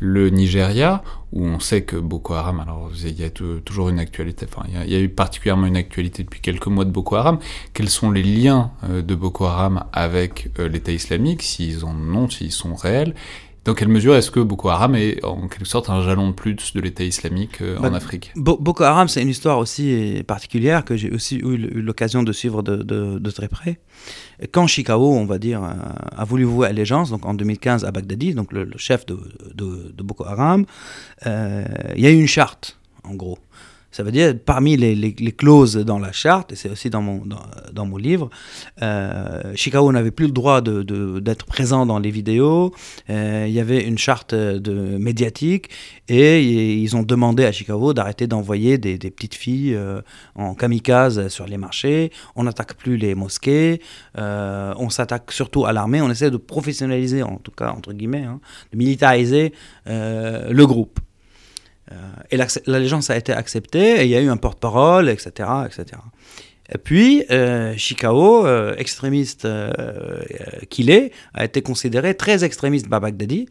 le Nigeria, où on sait que Boko Haram, alors il y a tou- toujours une actualité, enfin il y a- il y, a eu particulièrement une actualité depuis quelques mois de Boko Haram, quels sont les liens euh, de Boko Haram avec euh, l'État islamique, s'ils en ont, s'ils sont réels, Dans quelle mesure est-ce que Boko Haram est en quelque sorte un jalon de plus de l'État islamique euh, Bah, en Afrique? Bo- Boko Haram, c'est une histoire aussi particulière que j'ai aussi eu l'occasion de suivre de, de- de très près. Quand Chikao, on va dire, euh, a voulu vouer allégeance, donc en 2015 à Baghdadi, donc le, le chef de, Boko Haram, euh, il y a eu une charte, en gros. Ça veut dire, parmi les, clauses dans la charte, et c'est aussi dans mon, dans, mon livre, euh, Chikao n'avait plus le droit de- de- d'être présent dans les vidéos. Euh, il y avait une charte de, médiatique et ils ont demandé à Chicago d'arrêter d'envoyer des, petites filles euh, en kamikaze sur les marchés. On n'attaque plus les mosquées. euh, on s'attaque surtout à l'armée. On essaie de professionnaliser, en tout cas, entre guillemets, hein, de militariser le groupe. Euh, et l'allégeance a été acceptée et il y a eu un porte-parole, etc., etc. Et puis, euh, Chikao, euh, extrémiste euh, euh, qu'il est, a été considéré très extrémiste par Baghdadi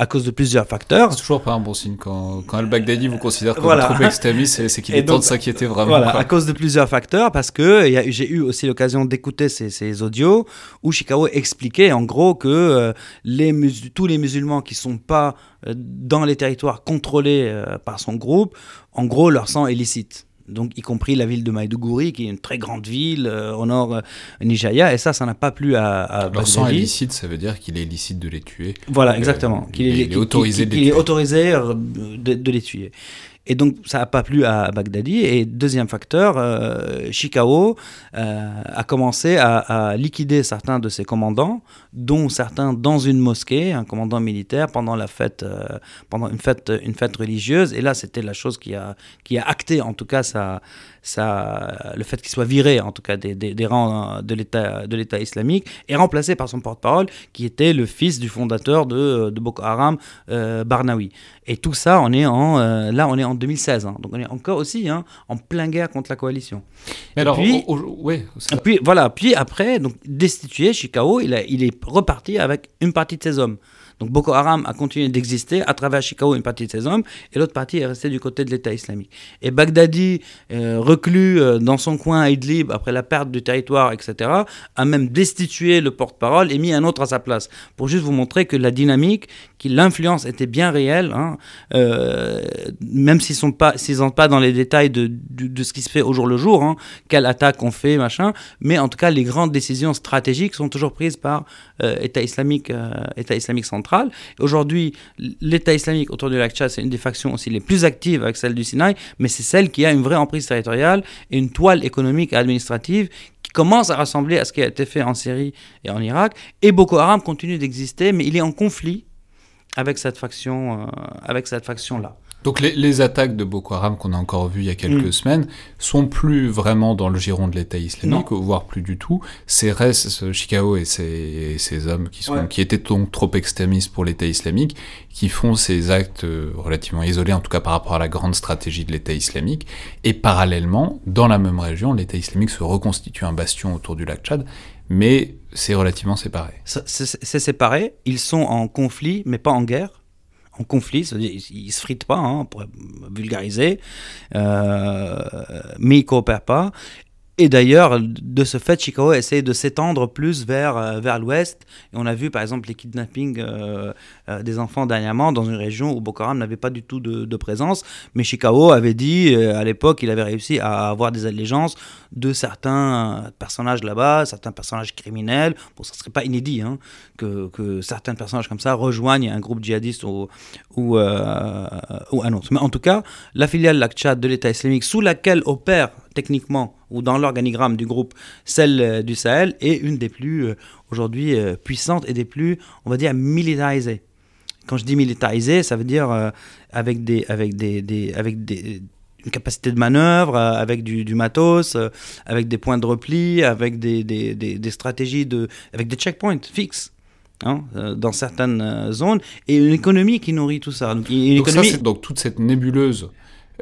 à cause de plusieurs facteurs. C'est toujours pas un bon signe quand, quand Al-Baghdadi vous considère comme Voilà. trop extrémiste, c'est- qu'il est temps de s'inquiéter vraiment. Voilà, quoi. à cause de plusieurs facteurs, parce que j'ai eu aussi l'occasion d'écouter ces, ces audios où Chikao expliquait en gros que euh, les tous les musulmans qui sont pas euh, dans les territoires contrôlés euh, par son groupe, en gros, leur sang est licite. Donc, y compris la ville de Maïdougouri, qui est une très grande ville euh, au nord euh, Nigeria, et ça, ça n'a pas plu à, à sang Baghdadi. illicite, ça veut dire qu'il est licite de les tuer. Voilà, Euh, exactement. il Qu'il est- il est autorisé qu'il- de les qu'il est tuer. autorisé de, de les tuer. Et donc, ça n'a pas plu à Baghdadi. Et deuxième facteur, euh, Chikao euh, a commencé à, liquider certains de ses commandants, dont certains dans une mosquée, un commandant militaire, pendant la fête, euh, pendant une fête, une fête religieuse. Et là, c'était la chose qui a, qui a acté, en tout cas, sa, le fait qu'il soit viré, en tout cas, des, des, des rangs de l'État, de l'État islamique, et remplacé par son porte-parole, qui était le fils du fondateur de, de Boko Haram, euh, Barnawi. Et tout ça, on est en, euh, là, on est en 2016. hein. donc, on est encore aussi hein, en plein guerre contre la coalition. Mais Et alors, puis- au- au- ouais, c'est- Et puis, voilà. Puis après, donc, destitué, il, a- il est reparti avec une partie de ses hommes. Donc Boko Haram a continué d'exister à travers Chikao, une partie de ses hommes, et l'autre partie est restée du côté de l'État islamique. Et Baghdadi, euh, reclus euh, dans son coin à Idlib après la perte du territoire, etc., a même destitué le porte-parole et mis un autre à sa place. Pour juste vous montrer que la dynamique, que l'influence était bien réelle, hein, euh, même s'ils sont pas, pas dans les détails de, ce qui se fait au jour le jour, hein, quelle attaque on fait, machin, mais en tout cas, les grandes décisions stratégiques sont toujours prises par euh, État islamique, État islamique central. Aujourd'hui, l'État islamique autour du lac Tchad, c'est une des factions aussi les plus actives avec celle du Sinaï, mais c'est celle qui a une vraie emprise territoriale et une toile économique et administrative qui commence à ressembler à ce qui a été fait en Syrie et en Irak. Et Boko Haram continue d'exister, mais il est en conflit avec cette faction, euh, avec cette faction-là. Donc les, les attaques de Boko Haram qu'on a encore vues il y a quelques Mm. semaines sont plus vraiment dans le giron de l'État islamique, voire plus du tout. C'est restent ce Chikao et ses, et ses hommes qui, sont, Ouais. qui étaient donc trop extrémistes pour l'État islamique, qui font ces actes euh, relativement isolés, en tout cas par rapport à la grande stratégie de l'État islamique. Et parallèlement, dans la même région, l'État islamique se reconstitue un bastion autour du lac Tchad, mais c'est relativement séparé. C'est séparé, ils sont en conflit, mais pas en guerre. En conflit, ils, se fritent pas, hein, pour vulgariser, euh, mais ils coopèrent pas. Et d'ailleurs, de ce fait, Chicago essaie de s'étendre plus vers, euh, vers l'ouest. Et on a vu, par exemple, les kidnappings euh, euh, des enfants dernièrement dans une région où Boko Haram n'avait pas du tout de, présence. Mais Chicago avait dit, à l'époque, il avait réussi à avoir des allégeances de certains personnages là-bas, certains personnages criminels. Bon, ça serait pas inédit hein, que, que certains personnages comme ça rejoignent un groupe djihadiste ou, ou, ou un autre. Mais en tout cas, la filiale Lac Tchad de l'État islamique, sous laquelle opère techniquement ou dans l'organigramme du groupe celle euh, du Sahel, est une des plus euh, aujourd'hui euh, puissantes et des plus, on va dire, militarisées. Quand je dis militarisée, ça veut dire avec des, avec des, des- avec des une capacité de manœuvre, euh, avec du, du matos, euh, avec des points de repli, avec des, des, des, des stratégies de, avec des checkpoints fixes. hein, euh, dans certaines zones et une économie qui nourrit tout ça. Donc, une Donc, ça, économie c'est- donc toute cette nébuleuse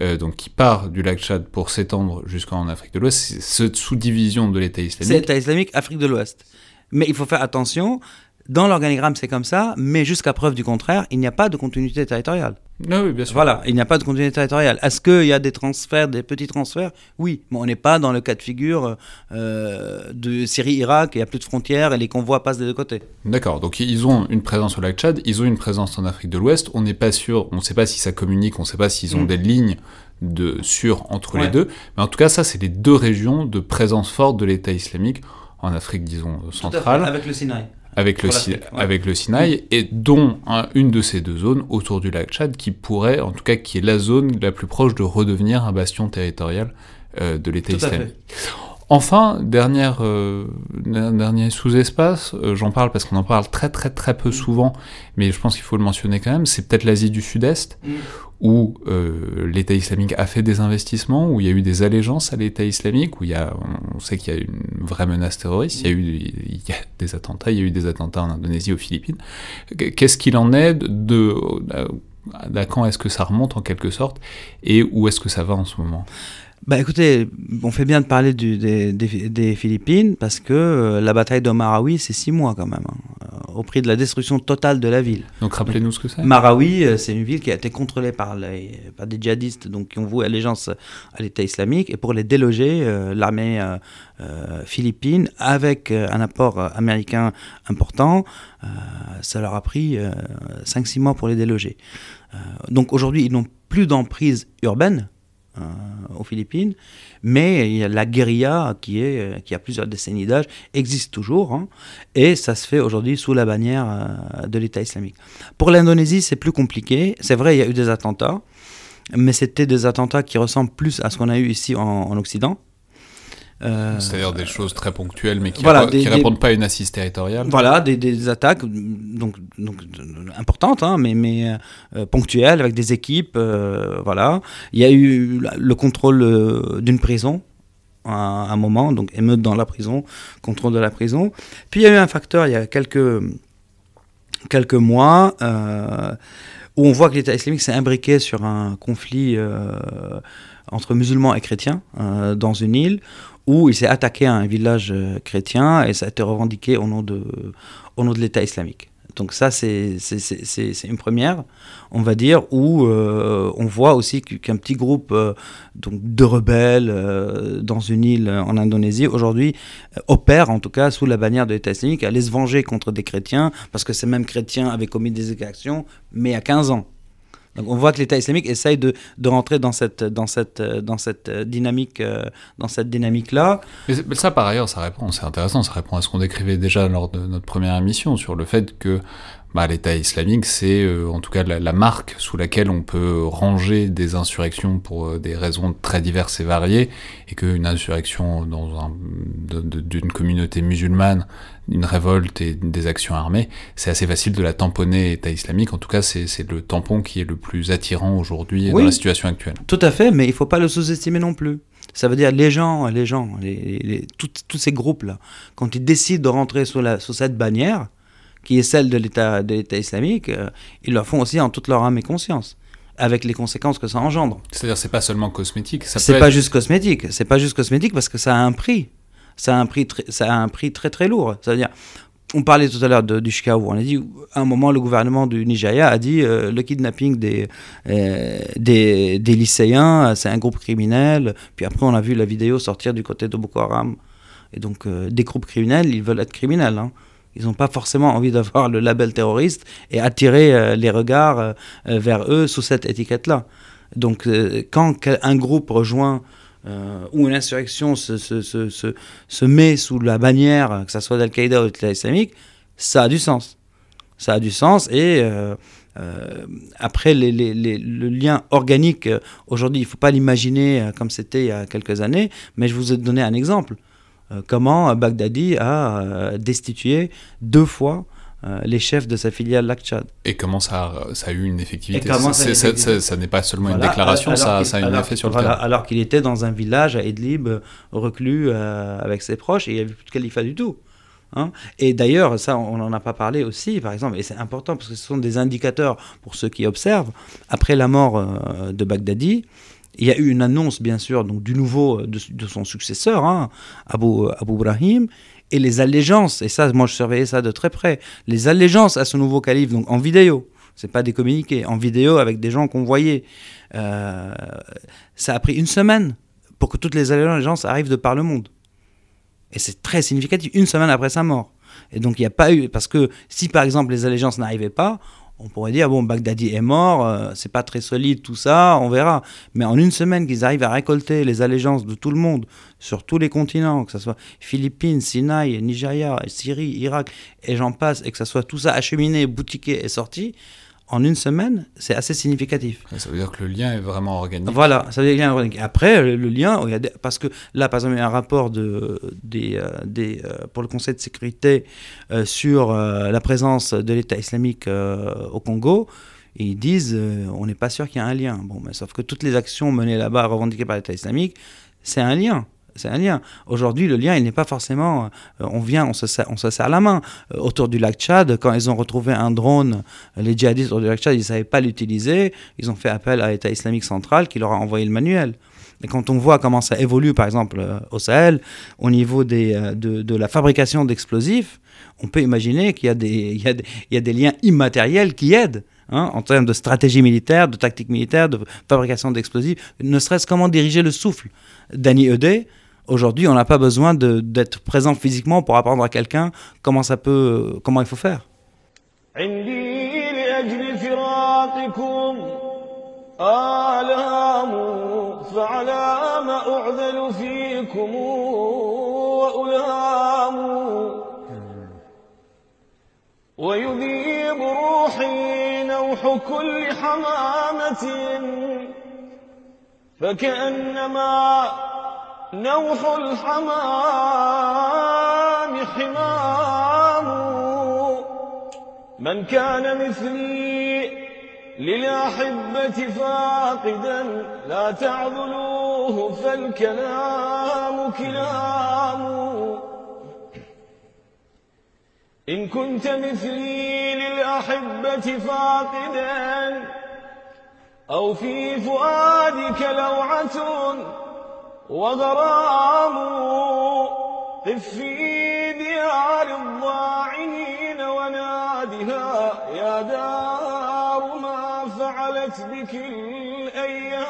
euh, donc, qui part du lac Tchad pour s'étendre jusqu'en Afrique de l'Ouest, c'est cette sous-division de l'État C'est islamique. l'État islamique, Afrique de l'Ouest. Mais il faut faire attention, Dans l'organigramme, c'est comme ça, mais jusqu'à preuve du contraire, il n'y a pas de continuité territoriale. Ah oui, bien sûr. Voilà, il n'y a pas de continuité territoriale. Est-ce qu'il y a des transferts, des petits transferts? Oui, mais on n'est pas dans le cas de figure euh, de Syrie-Irak, il n'y a plus de frontières et les convois passent des deux côtés. D'accord, donc ils ont une présence au lac Tchad, ils ont une présence en Afrique de l'Ouest, on n'est pas sûr, on ne sait pas si ça communique, on ne sait pas s'ils ont Mm. des lignes de sûres entre les deux, mais en tout cas ça c'est les deux régions de présence forte de l'État islamique en Afrique, disons, Tout à fait, centrale. avec le Sinaï. Avec le, ouais. avec le Sinaï, et dont un- une de ces deux zones autour du lac Tchad qui pourrait, en tout cas qui est la zone la plus proche de redevenir un bastion territorial euh, de l'État islamique. Enfin, dernière, euh, der- dernier sous-espace, euh, j'en parle parce qu'on en parle très très très peu souvent, mais je pense qu'il faut le mentionner quand même, c'est peut-être l'Asie du Sud-Est, Mm. Où euh, l'État islamique a fait des investissements, où il y a eu des allégeances à l'État islamique, où il y a, on sait qu'il y a une vraie menace terroriste, il y a eu il y a des attentats, il y a eu des attentats en Indonésie, aux Philippines. Qu'est-ce qu'il en est de, de à quand est-ce que ça remonte en quelque sorte, et où est-ce que ça va en ce moment? Bah écoutez, on fait bien de parler du- des, des- des Philippines parce que euh, la bataille de Marawi, c'est six mois quand même, hein, au prix de la destruction totale de la ville. Donc rappelez-nous ce que c'est. Marawi, euh, c'est une ville qui a été contrôlée par, les, par des djihadistes donc, qui ont voué allégeance à l'État islamique. Et pour les déloger, euh, l'armée euh, philippine, avec un apport américain important, euh, ça leur a pris 5-6 mois pour les déloger. Donc aujourd'hui, ils n'ont plus d'emprise urbaine aux Philippines, mais la guérilla qui, est, euh, qui a plusieurs décennies d'âge, existe toujours, hein, et ça se fait aujourd'hui sous la bannière euh, de l'État islamique. Pour l'Indonésie, c'est plus compliqué. C'est vrai, il y a eu des attentats, mais c'était des attentats qui ressemblent plus à ce qu'on a eu ici en Occident. Euh, C'est-à-dire des choses très ponctuelles, mais qui, Voilà, ré- des- qui des- répondent pas à une assise territoriale. Voilà, des, des attaques donc, donc, importantes, hein, mais, mais euh, ponctuelles, avec des équipes. euh, voilà. Il y a eu le contrôle d'une prison à un moment, donc émeute dans la prison, contrôle de la prison. Puis il y a eu un facteur il y a quelques, quelques mois où on voit que l'État islamique s'est imbriqué sur un conflit euh, entre musulmans et chrétiens euh, dans une île où il s'est attaqué à un village euh, chrétien et ça a été revendiqué au nom de, au nom de l'État islamique. Donc ça, c'est une première, on va dire, où euh, on voit aussi qu'- qu'un petit groupe euh, donc de rebelles dans une île en Indonésie, aujourd'hui, opère en tout cas sous la bannière de l'État islamique, allait se venger contre des chrétiens, parce que ces mêmes chrétiens avaient commis des exactions, mais a 15 ans. Donc on voit que l'État islamique essaye de, de rentrer dans cette, dans cette, dans cette dynamique, euh, dans cette dynamique-là. Mais, c'est- mais ça, par ailleurs, ça répond, c'est intéressant, ça répond à ce qu'on décrivait déjà lors de notre première émission sur le fait que bah, l'État islamique, c'est euh, en tout cas la, marque sous laquelle on peut ranger des insurrections pour euh, des raisons très diverses et variées, et qu'une insurrection dans un, d'une communauté musulmane, une révolte et des actions armées, c'est assez facile de la tamponner État islamique. En tout cas, c'est, le tampon qui est le plus attirant aujourd'hui Oui. dans la situation actuelle. Tout à fait, mais il faut pas le sous-estimer non plus. Ça veut dire les gens, les gens, les, les- tout- tous ces groupes-là, quand ils décident de rentrer sous, la, sous cette bannière, qui est celle de l'État, de l'État islamique, euh, ils le font aussi en toute leur âme et conscience, avec les conséquences que ça engendre. C'est-à-dire, c'est pas seulement cosmétique, ça C'est être- pas juste cosmétique, c'est pas juste cosmétique parce que ça a un prix. Ça a un prix, un prix très très lourd. C'est-à-dire, on parlait tout à l'heure du Chicago. On a dit, à un moment, le gouvernement du Nigeria a dit euh, le kidnapping des, euh, des, des lycéens, c'est un groupe criminel. Puis après, on a vu la vidéo sortir du côté de Boko Haram. Et donc, euh, des groupes criminels, ils veulent être criminels. hein. Ils n'ont pas forcément envie d'avoir le label terroriste et attirer les regards vers eux sous cette étiquette-là. Donc, quand un groupe rejoint euh, ou une insurrection se, se, se, se, met sous la bannière, que ce soit d'Al-Qaïda ou de l'État islamique, ça a du sens. Ça a du sens et euh, euh, après le lien organique, euh, aujourd'hui, il ne faut pas l'imaginer comme c'était il y a quelques années, mais je vous ai donné un exemple. Comment Baghdadi a destitué deux fois euh, les chefs de sa filiale Lac Tchad. Et comment ça a, ça a eu une effectivité ça effectivité n'est pas seulement Voilà, une déclaration, ça, a un alors- effet sur le voilà, terrain. Alors qu'il était dans un village à Idlib, euh, reclus euh, avec ses proches, et il n'y avait plus de califat du tout. hein. et d'ailleurs, ça, on n'en a pas parlé aussi, par exemple, et c'est important parce que ce sont des indicateurs pour ceux qui observent. Après la mort euh, de Baghdadi, il y a eu une annonce, bien sûr, donc, du nouveau, euh, de, de son successeur, hein, Abu, Abu Brahim, et les allégeances, et ça, moi je surveillais ça de très près, les allégeances à ce nouveau calife, donc en vidéo, c'est pas des communiqués, en vidéo avec des gens qu'on voyait. Euh, ça a pris une semaine pour que toutes les allégeances arrivent de par le monde. Et c'est très significatif, une semaine après sa mort. Et donc il n'y a pas eu, parce que si par exemple les allégeances n'arrivaient pas, on pourrait dire bon Baghdadi est mort, euh, c'est pas très solide tout ça, on verra. Mais en une semaine qu'ils arrivent à récolter les allégeances de tout le monde sur tous les continents, que ce soit Philippines, Sinaï, Nigeria, Syrie, Irak, et j'en passe, et que ce soit tout ça acheminé, boutiqué et sorti, en une semaine, c'est assez significatif. Ça veut dire que le lien est vraiment organique. Voilà, ça veut dire qu'il y a un organique. Après, le, lien, il y a parce que là, par exemple, il y a un rapport de, des, euh, des, euh, pour le Conseil de sécurité euh, sur la présence de l'État islamique au Congo. Et ils disent, on n'est pas sûr qu'il y a un lien. Bon, mais sauf que toutes les actions menées là-bas, revendiquées par l'État islamique, c'est un lien c'est un lien. Aujourd'hui, le lien, il n'est pas forcément. Euh, on vient, on se, serre, on se serre la main. Euh, autour du lac Tchad, quand ils ont retrouvé un drone, euh, les djihadistes autour du lac Tchad, ils ne savaient pas l'utiliser. Ils ont fait appel à l'État islamique central qui leur a envoyé le manuel. Et quand on voit comment ça évolue, par exemple, au Sahel, au niveau des, de, la fabrication d'explosifs, on peut imaginer qu'il y, y, y, a des liens immatériels qui aident. Hein, en termes de stratégie militaire, de tactique militaire, de fabrication d'explosifs, ne serait-ce comment diriger le souffle. Danny Eudé, Aujourd'hui, on n'a pas besoin d'être présent physiquement pour apprendre à quelqu'un comment ça peut, comment il faut faire. نوح الحمام حمام. من كان مثلي للأحبة فاقدا لا تعذلوه فالكلام كلام. إن كنت مثلي للأحبة فاقدا أو في فؤادك لوعة. وغرام قف في ديار الضاعنين ونادها يا دار ما فعلت بك الأيام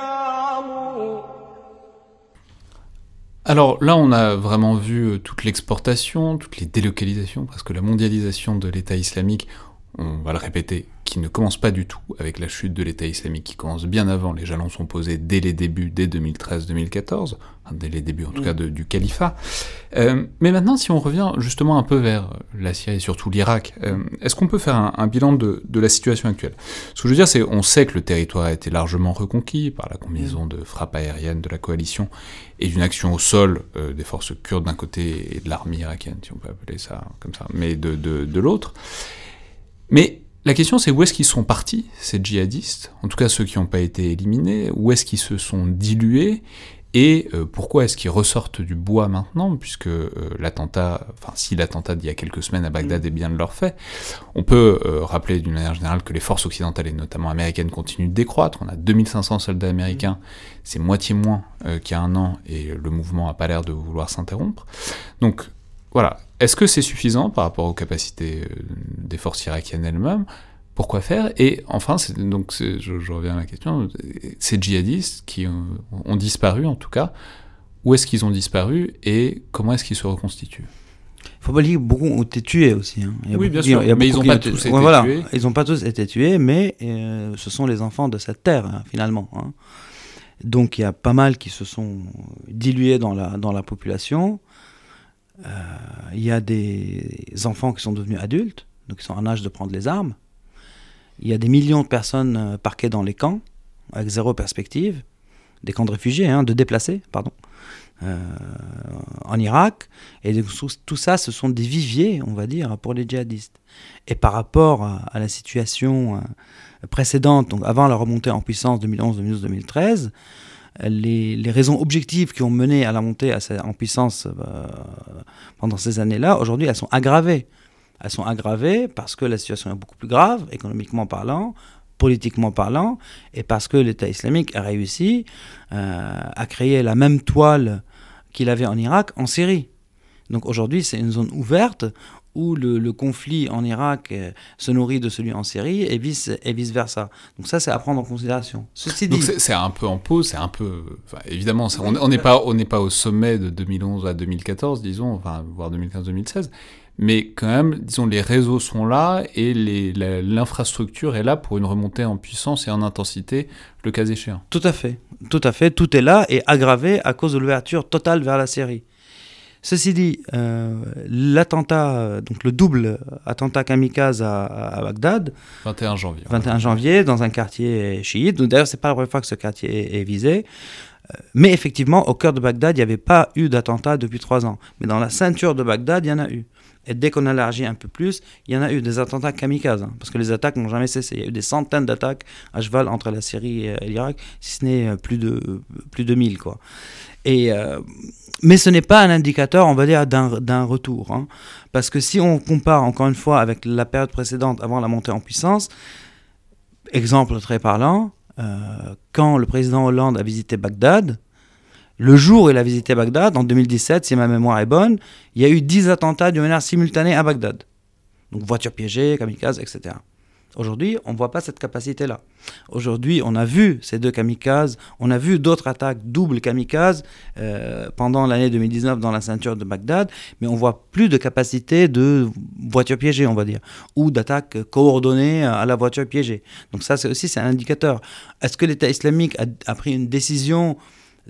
Alors là, on a vraiment vu euh, toute l'exportation, toutes les délocalisations, parce que la mondialisation de l'État islamique, on va le répéter, qui ne commence pas du tout avec la chute de l'État islamique, qui commence bien avant, les jalons sont posés dès les débuts, dès 2013-2014, dès les débuts en tout cas mm. du califat. Euh, mais maintenant, si on revient justement un peu vers la Syrie et surtout l'Irak, euh, est-ce qu'on peut faire un, bilan de, la situation actuelle? Ce que je veux dire, c'est on sait que le territoire a été largement reconquis par la combinaison mm. de frappes aériennes de la coalition et d'une action au sol euh, des forces kurdes d'un côté et de l'armée irakienne, si on peut appeler ça comme ça, mais de, de, de l'autre. Mais la question c'est où est-ce qu'ils sont partis, ces djihadistes, en tout cas ceux qui n'ont pas été éliminés, où est-ce qu'ils se sont dilués, et euh, pourquoi est-ce qu'ils ressortent du bois maintenant, puisque euh, l'attentat, enfin si l'attentat d'il y a quelques semaines à Bagdad est bien de leur fait, on peut euh, rappeler d'une manière générale que les forces occidentales et notamment américaines continuent de décroître, on a 2500 soldats américains, c'est moitié moins qu'il y a un an, et le mouvement n'a pas l'air de vouloir s'interrompre. Donc voilà, est-ce que c'est suffisant par rapport aux capacités euh, des forces irakiennes elles-mêmes? Pourquoi faire? Et enfin, donc je, reviens à la question, ces djihadistes qui ont, disparu en tout cas, où est-ce qu'ils ont disparu et comment est-ce qu'ils se reconstituent? Il faut pas dire beaucoup ont été tués aussi. Hein. oui, bien sûr, mais ils n'ont pas tous été tués. Ils n'ont pas tous été tués, mais euh, ce sont les enfants de cette terre, hein, finalement. Hein. Donc il y a pas mal qui se sont dilués dans la, dans la population. Euh, il y a des enfants qui sont devenus adultes, donc qui sont en âge de prendre les armes. Il y a des millions de personnes euh, parquées dans les camps, avec zéro perspective, des camps de réfugiés, hein, de déplacés, pardon, euh, en Irak. Et tout ça, ce sont des viviers, on va dire, pour les djihadistes. Et par rapport à, la situation précédente, donc avant la remontée en puissance 2011, 2012, 2013, les, raisons objectives qui ont mené à la montée en puissance euh, pendant ces années-là, aujourd'hui, elles sont aggravées. Elles sont aggravées parce que la situation est beaucoup plus grave, économiquement parlant, politiquement parlant, et parce que l'État islamique a réussi euh, à créer la même toile qu'il avait en Irak en Syrie. Donc aujourd'hui, c'est une zone ouverte où le, le conflit en Irak euh, se nourrit de celui en Syrie et vice, et vice versa. Donc ça, c'est à prendre en considération. Ceci dit, c'est un peu en pause, c'est un peu. enfin, évidemment, ça- on n'est pas, on n'est pas au sommet de 2011 à 2014, disons, enfin, voire 2015-2016. Mais quand même, disons, les réseaux sont là et l'infrastructure est là pour une remontée en puissance et en intensité, le cas échéant. Tout à fait, tout à fait, tout est là et aggravé à cause de l'ouverture totale vers la Syrie. Ceci dit, euh, l'attentat, donc le double attentat kamikaze à, à Bagdad, 21 janvier. 21 janvier, dans un quartier chiite. D'ailleurs, c'est pas la première fois que ce quartier est, visé. Euh, Mais effectivement, au cœur de Bagdad, il n'y avait pas eu d'attentat depuis trois ans. Mais dans la ceinture de Bagdad, il y en a eu. Et dès qu'on élargit un peu plus, il y en a eu des attentats kamikazes. hein, parce que les attaques n'ont jamais cessé. Il y a eu des centaines d'attaques à cheval entre la Syrie et l'Irak, si ce n'est euh, plus de, plus de 1000. Quoi. Et, euh, mais ce n'est pas un indicateur, on va dire, d'un retour. hein. Parce que si on compare encore une fois avec la période précédente avant la montée en puissance, exemple très parlant, euh, quand le président Hollande a visité Bagdad, le jour où il a visité Bagdad, en 2017, si ma mémoire est bonne, il y a eu 10 attentats de manière simultanée à Bagdad. Donc voitures piégées, kamikazes, etc. Aujourd'hui, on ne voit pas cette capacité-là. Aujourd'hui, on a vu ces deux kamikazes, on a vu d'autres attaques doubles kamikazes euh, pendant l'année 2019 dans la ceinture de Bagdad, mais on voit plus de capacité de voitures piégées, on va dire, ou d'attaques coordonnées à la voiture piégée. Donc ça, c'est aussi c'est un indicateur. Est-ce que l'État islamique a, pris une décision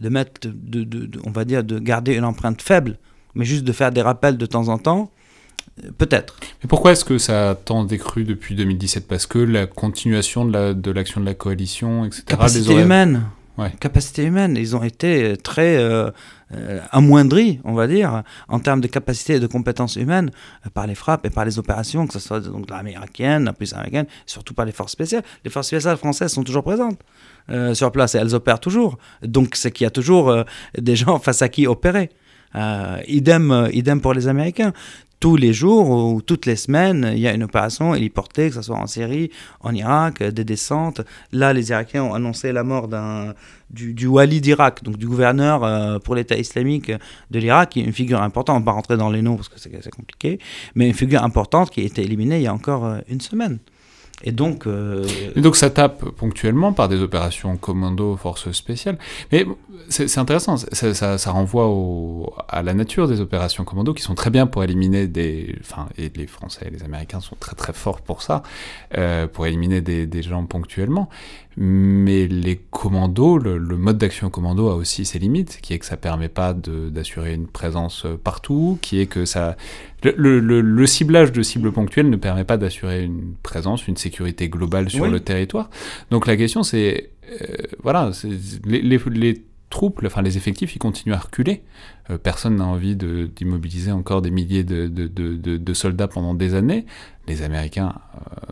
de mettre, de, on va dire, de garder une empreinte faible, mais juste de faire des rappels de temps en temps? Peut-être. Mais pourquoi est-ce que ça a tant décru depuis 2017 Parce que la continuation de la- de l'action de, la coalition, etc. Capacité aurait- humaine. Ouais. Capacité humaine. Ils ont été très euh, euh, amoindris, on va dire, en termes de capacité et de compétences humaines euh, par les frappes et par les opérations, que ce soit donc l'armée irakienne, la police américaine, surtout par les forces spéciales. Les forces spéciales françaises sont toujours présentes sur place et elles opèrent toujours. Donc c'est qu'il y a toujours des gens face à qui opérer. Euh, idem, euh, idem pour les Américains. Tous les jours ou toutes les semaines, il y a une opération héliportée, que ce soit en Syrie, en Irak, euh, des descentes. Là, les Irakiens ont annoncé la mort d'un du, wali d'Irak, donc du gouverneur pour l'État islamique de l'Irak, qui est une figure importante. On va pas rentrer dans les noms parce que c'est compliqué, mais une figure importante qui a été éliminée il y a encore une semaine. Et donc, euh, donc ça tape ponctuellement par des opérations commando, forces spéciales. Mais c'est intéressant, ça, renvoie à la nature des opérations commando qui sont très bien pour éliminer des... Enfin, et les Français et les Américains sont très très forts pour ça, euh, pour éliminer des gens ponctuellement. Mais les commandos, le, le mode d'action commando a aussi ses limites, qui est que ça permet pas d'assurer une présence euh, partout, qui est que ça... Le, le- le- le ciblage de cibles ponctuelles ne permet pas d'assurer une présence, une sécurité globale sur Oui. le territoire. Donc la question c'est, euh, voilà, les, les, les troupes, enfin les effectifs, ils continuent à reculer. Euh, personne n'a envie de- d'immobiliser encore des milliers de soldats pendant des années. Les Américains,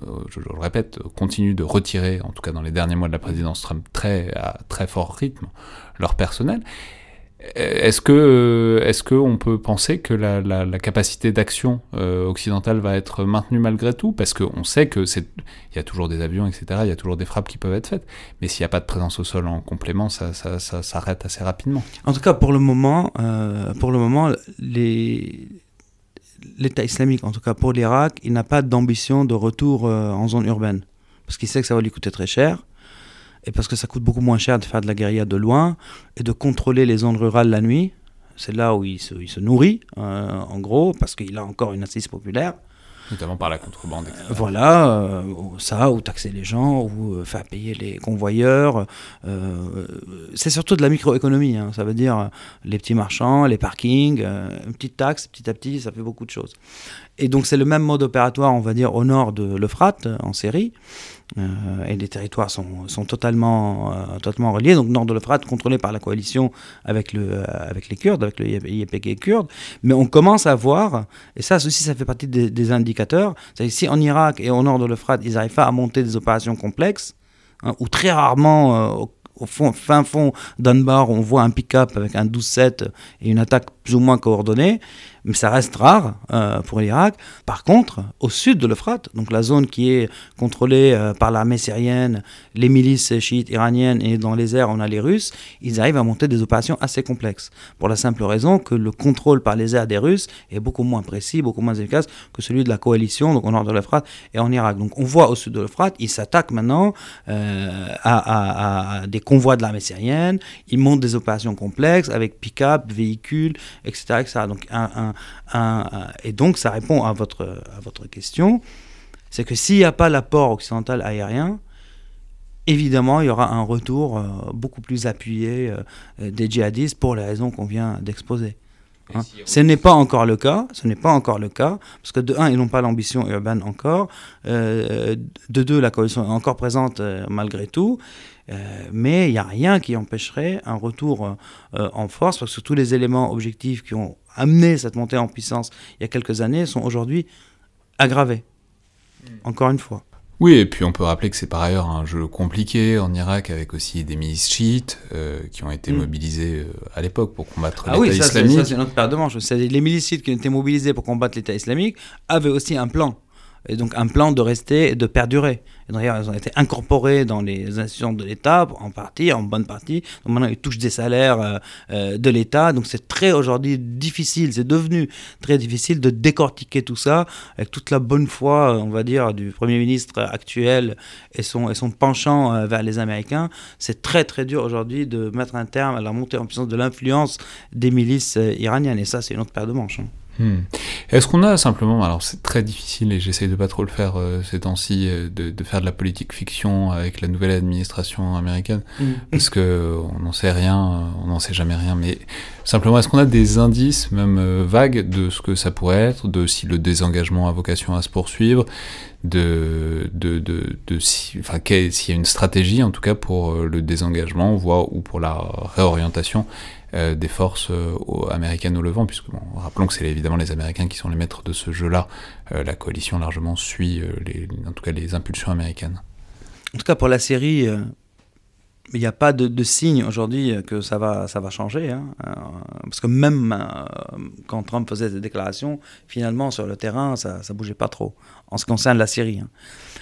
euh, je, le répète, continuent de retirer, en tout cas dans les derniers mois de la présidence Trump, très, à très fort rythme, leur personnel. Euh, Est-ce que, euh, est-ce que on peut penser que la, capacité d'action occidentale va être maintenue malgré tout? Parce qu'on sait que c'est, il y a toujours des avions, etc. Il y a toujours des frappes qui peuvent être faites. Mais s'il n'y a pas de présence au sol en complément, ça, s'arrête assez rapidement. En tout cas, pour le moment, pour le moment, les l'État islamique, en tout cas pour l'Irak, il n'a pas d'ambition de retour euh, en zone urbaine, parce qu'il sait que ça va lui coûter très cher, et parce que ça coûte beaucoup moins cher de faire de la guérilla de loin et de contrôler les zones rurales la nuit. C'est là où il se, nourrit, euh, en gros, parce qu'il a encore une assise populaire. Notamment par la contrebande, etc. Voilà, euh, ça, ou taxer les gens, ou euh, faire payer les convoyeurs. euh, c'est surtout de la microéconomie, hein, ça veut dire les petits marchands, les parkings, une petite taxe, petit à petit, ça fait beaucoup de choses. Et donc c'est le même mode opératoire, on va dire, au nord de l'Euphrate, en Syrie. Euh, et les territoires sont, sont totalement, euh, totalement reliés. Donc nord de l'Euphrate, contrôlé par la coalition avec, le, euh, avec les Kurdes, avec le YPG kurde. Mais on commence à voir, et ça aussi ça fait partie des, indicateurs, c'est-à-dire si en Irak et au nord de l'Euphrate, ils n'arrivent pas à monter des opérations complexes, hein, ou très rarement au, fin fond d'Anbar, on voit un pick-up avec un 12-7 et une attaque plus ou moins coordonnée, mais ça reste rare euh, pour l'Irak. Par contre, au sud de l'Euphrate, donc la zone qui est contrôlée euh, par l'armée syrienne, les milices chiites iraniennes et dans les airs on a les Russes, ils arrivent à monter des opérations assez complexes. Pour la simple raison que le contrôle par les airs des Russes est beaucoup moins précis, beaucoup moins efficace que celui de la coalition, donc au nord de l'Euphrate et en Irak. Donc on voit au sud de l'Euphrate, ils s'attaquent maintenant euh, à, des convois de l'armée syrienne, ils montent des opérations complexes avec pick-up, véhicules, etc., etc. Donc un, et donc ça répond à votre, à votre question, c'est que s'il n'y a pas l'apport occidental aérien, évidemment, il y aura un retour euh, beaucoup plus appuyé euh, des djihadistes pour les raisons qu'on vient d'exposer. Hein. Ce n'est pas encore le cas, ce n'est pas encore le cas, parce que de un, ils n'ont pas l'ambition urbaine encore, euh, de deux, la coalition est encore présente malgré tout, mais il n'y a rien qui empêcherait un retour en force, parce que tous les éléments objectifs qui ont amené cette montée en puissance il y a quelques années sont aujourd'hui aggravés. Hmm. Encore une fois. Oui, et puis on peut rappeler que c'est par ailleurs un jeu compliqué en Irak avec aussi des milices chiites euh, qui ont été hmm. mobilisées euh, à l'époque pour combattre ah l'État oui, islamique. Ah oui, ça c'est notre paire de manches. Les milices chiites qui ont été mobilisées pour combattre l'État islamique avaient aussi un plan. Et donc un plan de rester et de perdurer. Et d'ailleurs, elles ont été incorporées dans les institutions de l'État, en partie, en bonne partie. Donc maintenant, ils touchent des salaires euh, euh, de l'État. Donc c'est très aujourd'hui difficile, c'est devenu très difficile de décortiquer tout ça avec toute la bonne foi, on va dire, du Premier ministre actuel et son, penchant euh, vers les Américains. C'est très très dur aujourd'hui de mettre un terme à la montée en puissance de l'influence des milices iraniennes. Et ça, c'est une autre paire de manches. Hein. Hmm. Est-ce qu'on a simplement, alors c'est très difficile et j'essaye de pas trop le faire euh, ces temps-ci, euh, de, faire de la politique fiction avec la nouvelle administration américaine, hmm. parce que on n'en sait rien, euh, on n'en sait jamais rien, mais simplement est-ce qu'on a des indices, même vagues, de ce que ça pourrait être, de si le désengagement a vocation à se poursuivre, de, de, de, de si, enfin, s'il y a une stratégie en tout cas pour le désengagement, voire ou pour la réorientation euh, des forces euh, américaines au Levant, puisque rappelons que c'est évidemment les Américains qui sont les maîtres de ce jeu-là. Euh, la coalition largement suit, les, en tout cas, les impulsions américaines. En tout cas, pour la série, il n'y a pas de, signe aujourd'hui que ça va, ça va changer. Hein. parce que même quand Trump faisait des déclarations, finalement, sur le terrain, ça ne bougeait pas trop, en ce qui concerne la Syrie. Hein.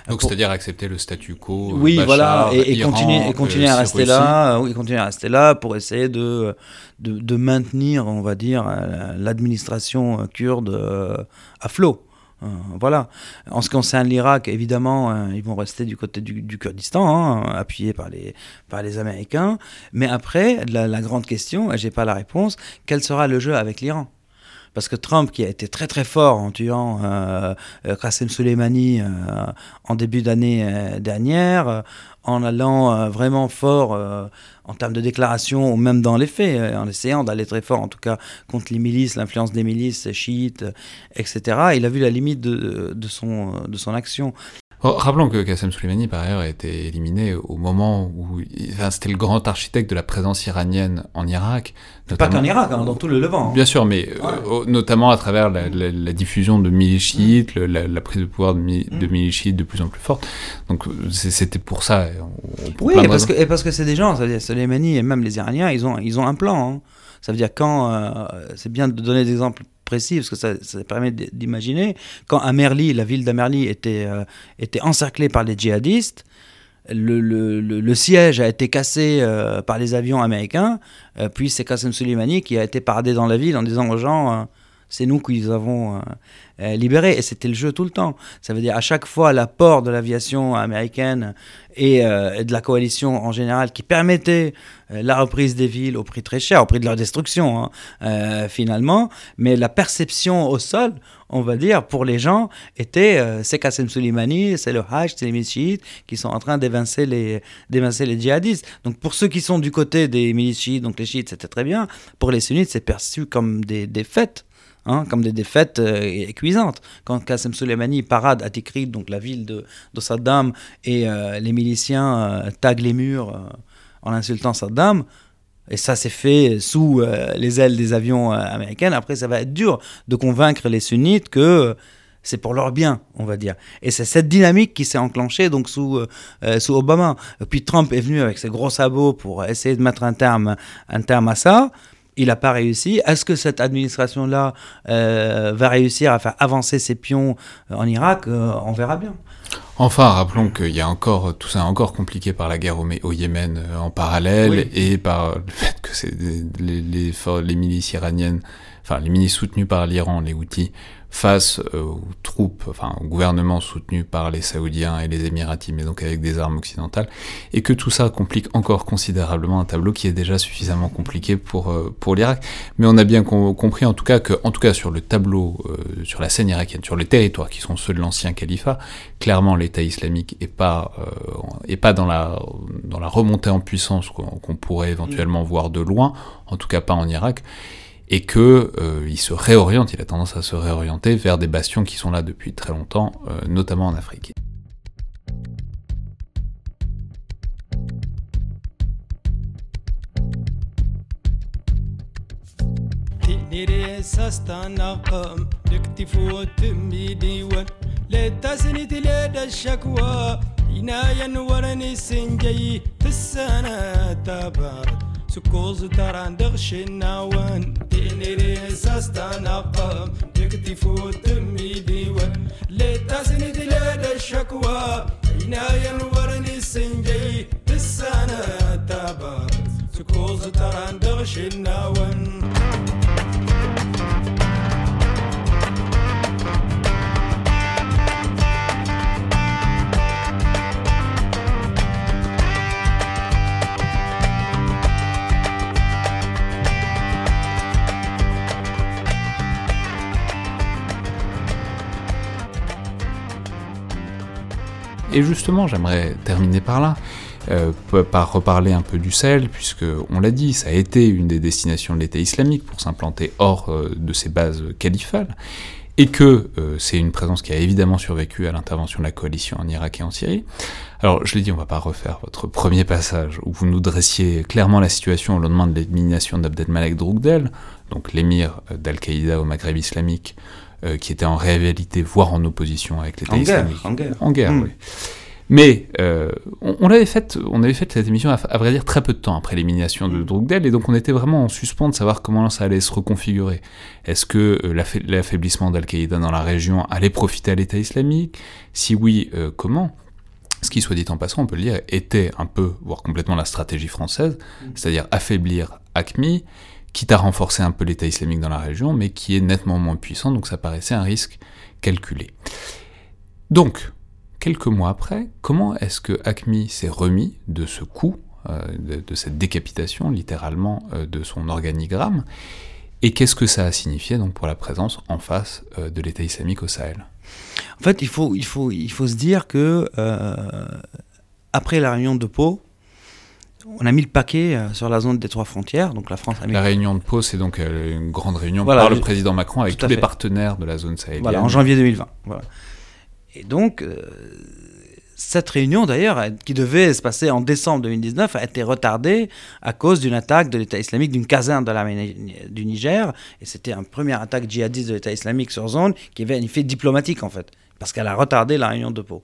Donc c'est-à-dire accepter le statu quo. Euh, oui, voilà, et, continuer, et continuer à rester là, oui, continuer à rester là pour essayer de, de, maintenir, on va dire, euh, l'administration kurde euh, à flot. Voilà. En ce qui concerne l'Irak, évidemment, ils vont rester du côté du, Kurdistan, hein, appuyés par les, par les Américains. Mais après, la, la grande question, et j'ai pas la réponse, quel sera le jeu avec l'Iran? Parce que Trump, qui a été très très fort en tuant euh, euh Soleimani euh, en début d'année euh, dernière, en allant vraiment fort en termes de déclaration ou même dans les faits, en essayant d'aller très fort en tout cas contre les milices, l'influence des milices chiites, etc. Il a vu la limite de, de, son, de son action. Oh, rappelons que Qassem Soleimani, par ailleurs, a été éliminé au moment où enfin, c'était le grand architecte de la présence iranienne en Irak. Pas qu'en Irak, hein, dans tout le Levant. Hein. Bien sûr, mais euh, notamment à travers la, diffusion de milices la, prise de pouvoir de, de milices de plus en plus forte. Donc c'était pour ça. oui, et parce, que, et parce que c'est des gens, Soleimani et même les Iraniens, ils ont, ils ont un plan. Hein. Ça veut dire quand, euh, c'est bien de donner des exemples précis, parce que ça, permet d'imaginer, quand Amerli, la ville d'Amerli était, euh, était encerclée par les djihadistes, le, le, le, siège a été cassé euh, par les avions américains, puis c'est Qasem Soleimani qui a été paradé dans la ville en disant aux gens c'est nous qui les avons libérés. Et c'était le jeu tout le temps. Ça veut dire à chaque fois l'apport de l'aviation américaine et, de la coalition en général qui permettait euh, la reprise des villes au prix très cher, au prix de leur destruction hein, euh, finalement, mais la perception au sol, on va dire, pour les gens, était euh, c'est Qassem Soleimani, c'est le Hajj, c'est les milices qui sont en train d'évincer les, d'évincer les djihadistes. Donc pour ceux qui sont du côté des milices donc les chiites c'était très bien, pour les sunnites c'est perçu comme des défaites. Hein, comme des défaites cuisantes. Quand Qassem Soleimani parade à Tikrit, donc la ville de, de Saddam, et les miliciens taguent les murs en insultant Saddam. Et ça s'est fait sous euh, les ailes des avions euh, américains. Après, ça va être dur de convaincre les sunnites que c'est pour leur bien, on va dire. Et c'est cette dynamique qui s'est enclenchée donc sous, euh, Obama. puis Trump est venu avec ses gros sabots pour essayer de mettre un terme à ça. Il n'a pas réussi. Est-ce que cette administration-là euh, va réussir à faire avancer ses pions euh, en Irak? Euh, On verra bien. Enfin, rappelons qu'il y a encore, tout ça est encore compliqué par la guerre au, au Yémen en parallèle Oui. et par le fait que c'est les milices iraniennes, enfin les milices soutenues par l'Iran, les Houthis, face euh, aux troupes, enfin au gouvernement soutenu par les Saoudiens et les Émiratis, mais donc avec des armes occidentales, et que tout ça complique encore considérablement un tableau qui est déjà suffisamment compliqué pour, euh, pour l'Irak. Mais on a bien com- compris en tout cas que, en tout cas sur le tableau, euh, sur la scène irakienne, sur les territoires qui sont ceux de l'ancien califat, clairement l'État islamique est pas euh, est pas dans la dans la remontée en puissance qu'on qu'on pourrait éventuellement voir de loin, en tout cas pas en Irak, et que euh, il se réoriente, il a tendance à se réorienter vers des bastions qui sont là depuis très longtemps, euh, notamment en Afrique. سكوز تراندغ شناوان ديني ريساس تنقم يكتي فوت مي ديوان لتاسني دلال الشكوى عناية ينورني سنجي بالسنة تابا سكوز تراندغ شناوان Et justement, j'aimerais terminer par là, euh, par reparler un peu du Sahel, puisque on l'a dit, ça a été une des destinations de l'État islamique pour s'implanter hors euh, de ses bases califales, et que euh, c'est une présence qui a évidemment survécu à l'intervention de la coalition en Irak et en Syrie. Alors, je l'ai dit, on va pas refaire votre premier passage où vous nous dressiez clairement la situation au lendemain de l'élimination d'Abdelmalek Droukdel, donc l'émir d'Al-Qaïda au Maghreb islamique, euh, qui était en réalité, voire en opposition avec l'État islamique. en guerre. En guerre, Mm. oui. Mais euh, on, on l'avait fait, on avait fait cette émission à, à vrai dire très peu de temps après l'élimination de Droukdel, et donc on était vraiment en suspens de savoir comment ça allait se reconfigurer. Est-ce que euh, l'affa- l'affaiblissement d'Al-Qaïda dans la région allait profiter à l'État islamique? Si oui, euh, comment? Ce qui, soit dit en passant, on peut le dire, était un peu, voire complètement la stratégie française, c'est-à-dire affaiblir ACMI, quitte à renforcer un peu l'État islamique dans la région, mais qui est nettement moins puissant, donc ça paraissait un risque calculé. Donc, quelques mois après, comment est-ce que ACMI s'est remis de ce coup, euh, de, cette décapitation littéralement euh, de son organigramme, et qu'est-ce que ça a signifié donc pour la présence en face euh, de l'État islamique au Sahel? En fait, il faut, il faut, il faut se dire que après la réunion de Pau, on a mis le paquet euh, sur la zone des trois frontières, donc la France a mis La réunion de Pau, c'est donc euh, une grande réunion Voilà, par le président Macron avec tous les partenaires de la zone sahélienne. Voilà, en janvier 2020. Voilà. Et donc, euh, cette réunion, d'ailleurs, qui devait se passer en décembre 2019, a été retardée à cause d'une attaque de l'État islamique d'une caserne de l'armée du Niger. Et c'était une première attaque djihadiste de l'État islamique sur zone qui avait un effet diplomatique, en fait, parce qu'elle a retardé la réunion de Pau.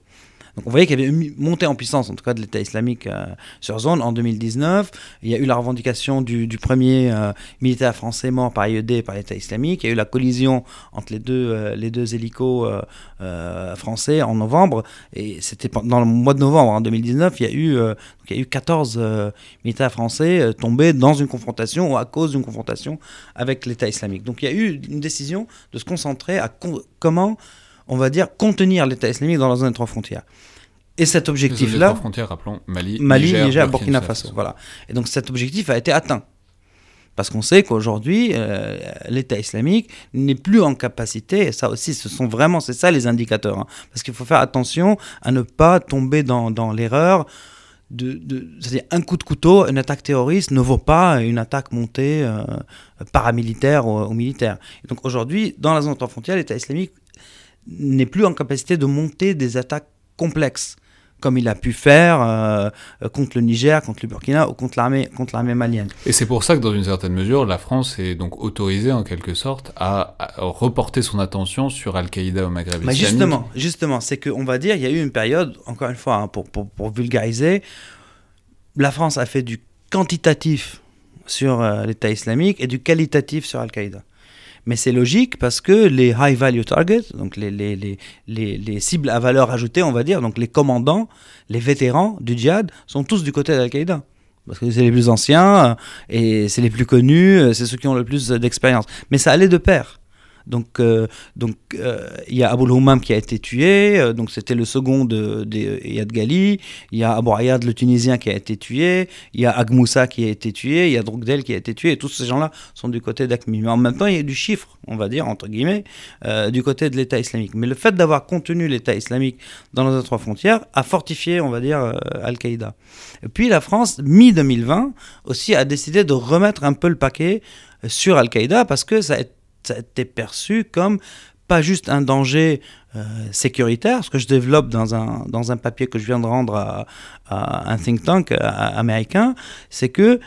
Donc on voyait qu'il y avait une montée en puissance, en tout cas de l'État islamique euh, sur zone en 2019. Il y a eu la revendication du, premier euh, militaire français mort par IED par l'État islamique. Il y a eu la collision entre les deux, euh, les deux hélicos français en novembre. Et c'était pendant le mois de novembre en 2019, il y a eu, il y a eu 14 euh, militaires français tombés dans une confrontation ou à cause d'une confrontation avec l'État islamique. Donc il y a eu une décision de se concentrer à comment, on va dire, contenir l'État islamique dans la zone des trois frontières. Et cet Les objectif-là, trois frontières, rappelons, Mali, Mali, Niger, Niger, Burkina Faso. Voilà. Et donc cet objectif a été atteint. Parce qu'on sait qu'aujourd'hui, euh, l'État islamique n'est plus en capacité, et ça aussi, ce sont vraiment, c'est ça les indicateurs. hein. parce qu'il faut faire attention à ne pas tomber dans, dans l'erreur de, de- c'est-à-dire un coup de couteau, une attaque terroriste ne vaut pas une attaque montée euh, paramilitaire ou, ou militaire. Et donc aujourd'hui, dans la zone de frontière, l'État islamique n'est plus en capacité de monter des attaques complexes comme il a pu faire euh, contre le Niger, contre le Burkina ou contre l'armée contre l'armée malienne. Et c'est pour ça que dans une certaine mesure, la France est donc autorisée en quelque sorte à, à reporter son attention sur Al-Qaïda au Maghreb Bah islamique. justement, justement, c'est qu'on va dire, il y a eu une période, encore une fois, hein, pour, pour, pour vulgariser, la France a fait du quantitatif sur euh, l'État islamique et du qualitatif sur Al-Qaïda. Mais c'est logique parce que les high value targets, donc les, les, les, les, les cibles à valeur ajoutée, on va dire, donc les commandants, les vétérans du djihad, sont tous du côté d'Al-Qaïda. Parce que c'est les plus anciens euh, et c'est les plus connus, euh, c'est ceux qui ont le plus d'expérience. Mais ça allait de pair. Donc, euh, donc euh, il y a Abou Houmam qui a été tué, euh, donc c'était le second de, de Yad Gali. Il y a Abou Ayad, le Tunisien, qui a été tué. Il y a Agmoussa qui a été tué. Il y a Drogdel qui a été tué. Et tous ces gens-là sont du côté d'Akmi. Mais en même temps, il y a du chiffre, on va dire, entre guillemets, euh, du côté de l'État islamique. Mais le fait d'avoir contenu l'État islamique dans nos trois frontières a fortifié, on va dire, euh, Al-Qaïda. Et puis la France, mi-2020, aussi a décidé de remettre un peu le paquet sur Al-Qaïda parce que ça a a été perçu comme pas juste un danger euh, sécuritaire, ce que je développe dans un, dans un papier que je viens de rendre à, un think tank à- américain, c'est que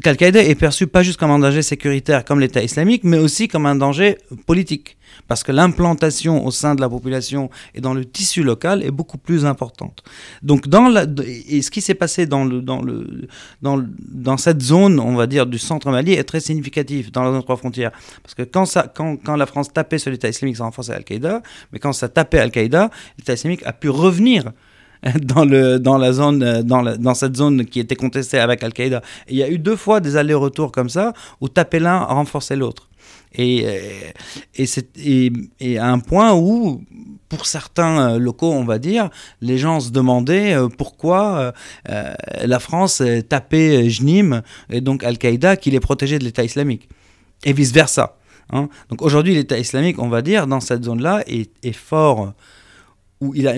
qu'Al-Qaïda est perçu pas juste comme un danger sécuritaire comme l'État islamique, mais aussi comme un danger politique. Parce que l'implantation au sein de la population et dans le tissu local est beaucoup plus importante. Donc, dans la, et ce qui s'est passé dans, le, dans, le, dans, dans cette zone, on va dire, du centre Mali est très significatif dans nos trois frontières. Parce que quand, ça, quand, quand la France tapait sur l'État islamique, ça renforçait Al-Qaïda, mais quand ça tapait Al-Qaïda, l'État islamique a pu revenir dans, le, dans, la zone, euh, dans, la- dans cette zone qui était contestée avec Al-Qaïda. Il y a eu deux fois des allers-retours comme ça, où taper l'un renforçait l'autre. Et, euh, et, et, et à un point où, pour certains euh, locaux, on va dire, les gens se demandaient pourquoi la France tapait Jnim, et donc Al-Qaïda, qui les protégeait de l'État islamique. Et vice-versa. hein. Donc aujourd'hui, l'État islamique, on va dire, dans cette zone-là, est fort, où il a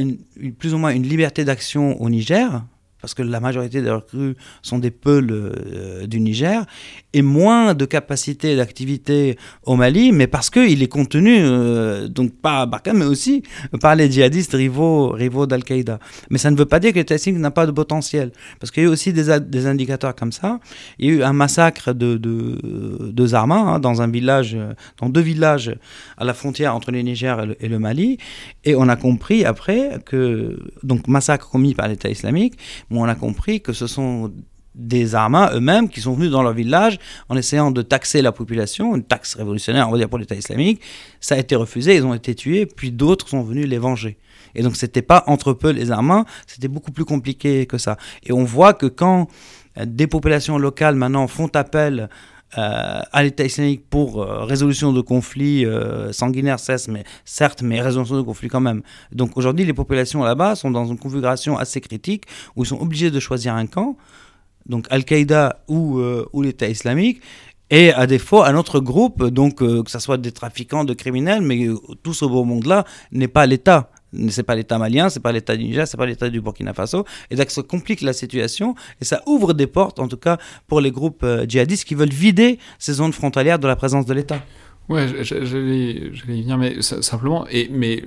plus ou moins une liberté d'action au Niger, parce que la majorité des recrues sont des peuls euh, du Niger, et moins de capacité d'activité au Mali, mais parce qu'il est contenu, euh, donc pas à Barkhane, mais aussi par les djihadistes rivaux, rivaux d'Al-Qaïda. Mais ça ne veut pas dire que l'État islamique n'a pas de potentiel, parce qu'il y a eu aussi des, des indicateurs comme ça. Il y a eu un massacre de, de, de Zarma, hein, dans un village, euh, dans deux villages à la frontière entre le Niger et le, et le Mali, et on a compris après que, donc massacre commis par l'État islamique, mais on a compris que ce sont des Armas eux-mêmes qui sont venus dans leur village en essayant de taxer la population, une taxe révolutionnaire, on va dire, pour l'État islamique. Ça a été refusé, ils ont été tués, puis d'autres sont venus les venger. Et donc, c'était pas entre peu les Armas, c'était beaucoup plus compliqué que ça. Et on voit que quand euh, des populations locales maintenant font appel euh, à l'État islamique pour euh, résolution de conflits sanguinaires, cesse, mais, certes, mais résolution de conflits quand même. Donc aujourd'hui, les populations là-bas sont dans une configuration assez critique où ils sont obligés de choisir un camp, donc Al-Qaïda ou, euh, ou l'État islamique, et à défaut, un autre groupe, donc euh, que ce soit des trafiquants, de criminels, mais euh, tout ce beau monde-là n'est pas l'État. C'est pas l'État malien, c'est pas l'État du Niger, c'est pas l'État du Burkina Faso. Et donc ça complique la situation et ça ouvre des portes, en tout cas pour les groupes euh, djihadistes qui veulent vider ces zones frontalières de la présence de l'État. Ouais, j'allais y venir, mais simplement, et, mais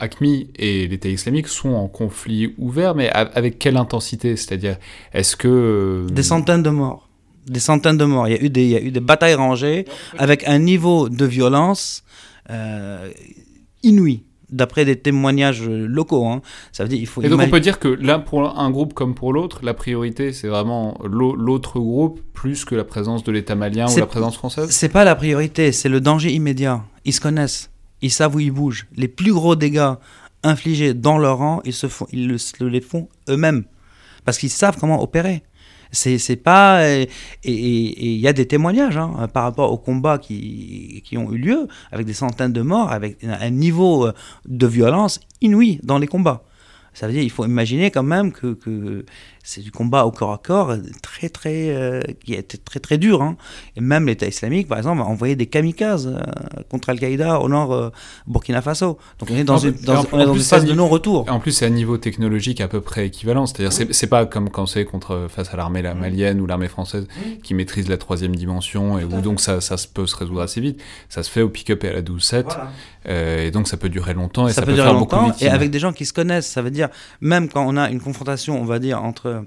ACMI et l'État islamique sont en conflit ouvert, mais avec quelle intensité? C'est-à-dire, est-ce que... euh, Des centaines de morts. Des centaines de morts. Il y a eu des, il y a eu des batailles rangées avec un niveau de violence euh, inouï, d'après des témoignages locaux. hein. Ça veut dire il faut Et donc on peut dire que là, pour un groupe comme pour l'autre, la priorité, c'est vraiment l'au- l'autre groupe plus que la présence de l'État malien ou la présence française? C'est pas la priorité, c'est le danger immédiat. Ils se connaissent, ils savent où ils bougent. Les plus gros dégâts infligés dans leur rang, ils, se font, ils les font eux-mêmes. Parce qu'ils savent comment opérer. C'est pas. euh, Et il y a des témoignages hein, par rapport aux combats qui, qui ont eu lieu, avec des centaines de morts, avec un niveau euh, de violence inouï dans les combats. Ça veut dire il faut imaginer quand même que c'est du combat au corps à corps euh, très très euh, qui été très très dur. hein. Et même l'État islamique, par exemple, a envoyé des kamikazes euh, contre Al-Qaïda au nord euh, Burkina Faso. Donc on est dans En une, dans- on est dans phase de non-retour. En plus, c'est un niveau technologique à peu près équivalent. C'est-à-dire, c'est c'est pas comme quand c'est contre face à l'armée la malienne ou l'armée française qui maîtrise la troisième dimension et où donc ça, ça peut se résoudre assez vite. Ça se fait au pick-up et à la 12-7. Voilà. euh, et donc ça peut durer longtemps et ça, ça, peut durer faire beaucoup de longtemps victimes. et avec des gens qui se connaissent. Ça veut dire, même quand on a une confrontation, on va dire, entre